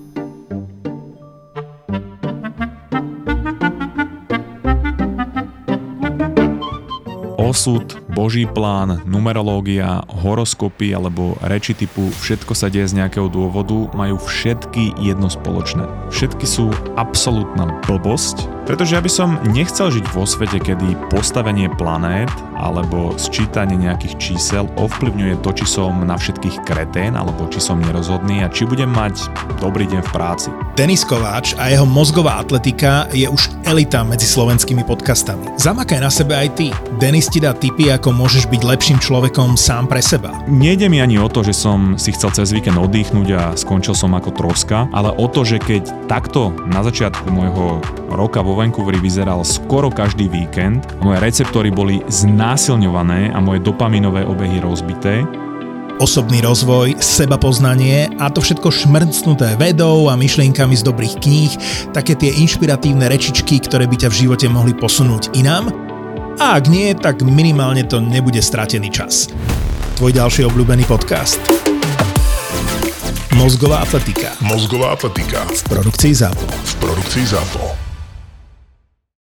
Osud Boží plán, numerológia, horoskopy alebo reči typu všetko sa deje z nejakého dôvodu majú všetky jedno spoločné. Všetky sú absolútna blbosť, pretože ja by som nechcel žiť vo svete, kedy postavenie planét alebo sčítanie nejakých čísel ovplyvňuje to, či som na všetkých kretén alebo či som nerozhodný a či budem mať dobrý deň v práci. Denis Kováč a jeho mozgová atletika je už elita medzi slovenskými podcastami. Zamakaj na sebe aj ty. Denis ti dá tipy, ako môžeš byť lepším človekom sám pre seba. Nejde mi ani o to, že som si chcel cez víkend oddychnúť a skončil som ako troska, ale o to, že keď takto na začiatku môjho roka vo Vancouveri vyzeral skoro každý víkend, moje receptory boli znásilňované a moje dopaminové obehy rozbité, osobný rozvoj, seba poznanie a to všetko šmrcnuté vedou a myšlienkami z dobrých kníh, také tie inšpiratívne rečičky, ktoré by ťa v živote mohli posunúť inám. A ak nie, tak minimálne to nebude stratený čas. Tvoj ďalší obľúbený podcast. Mozgová atletika. Mozgová atletika. V produkcii ZAPO. V produkcii ZAPO.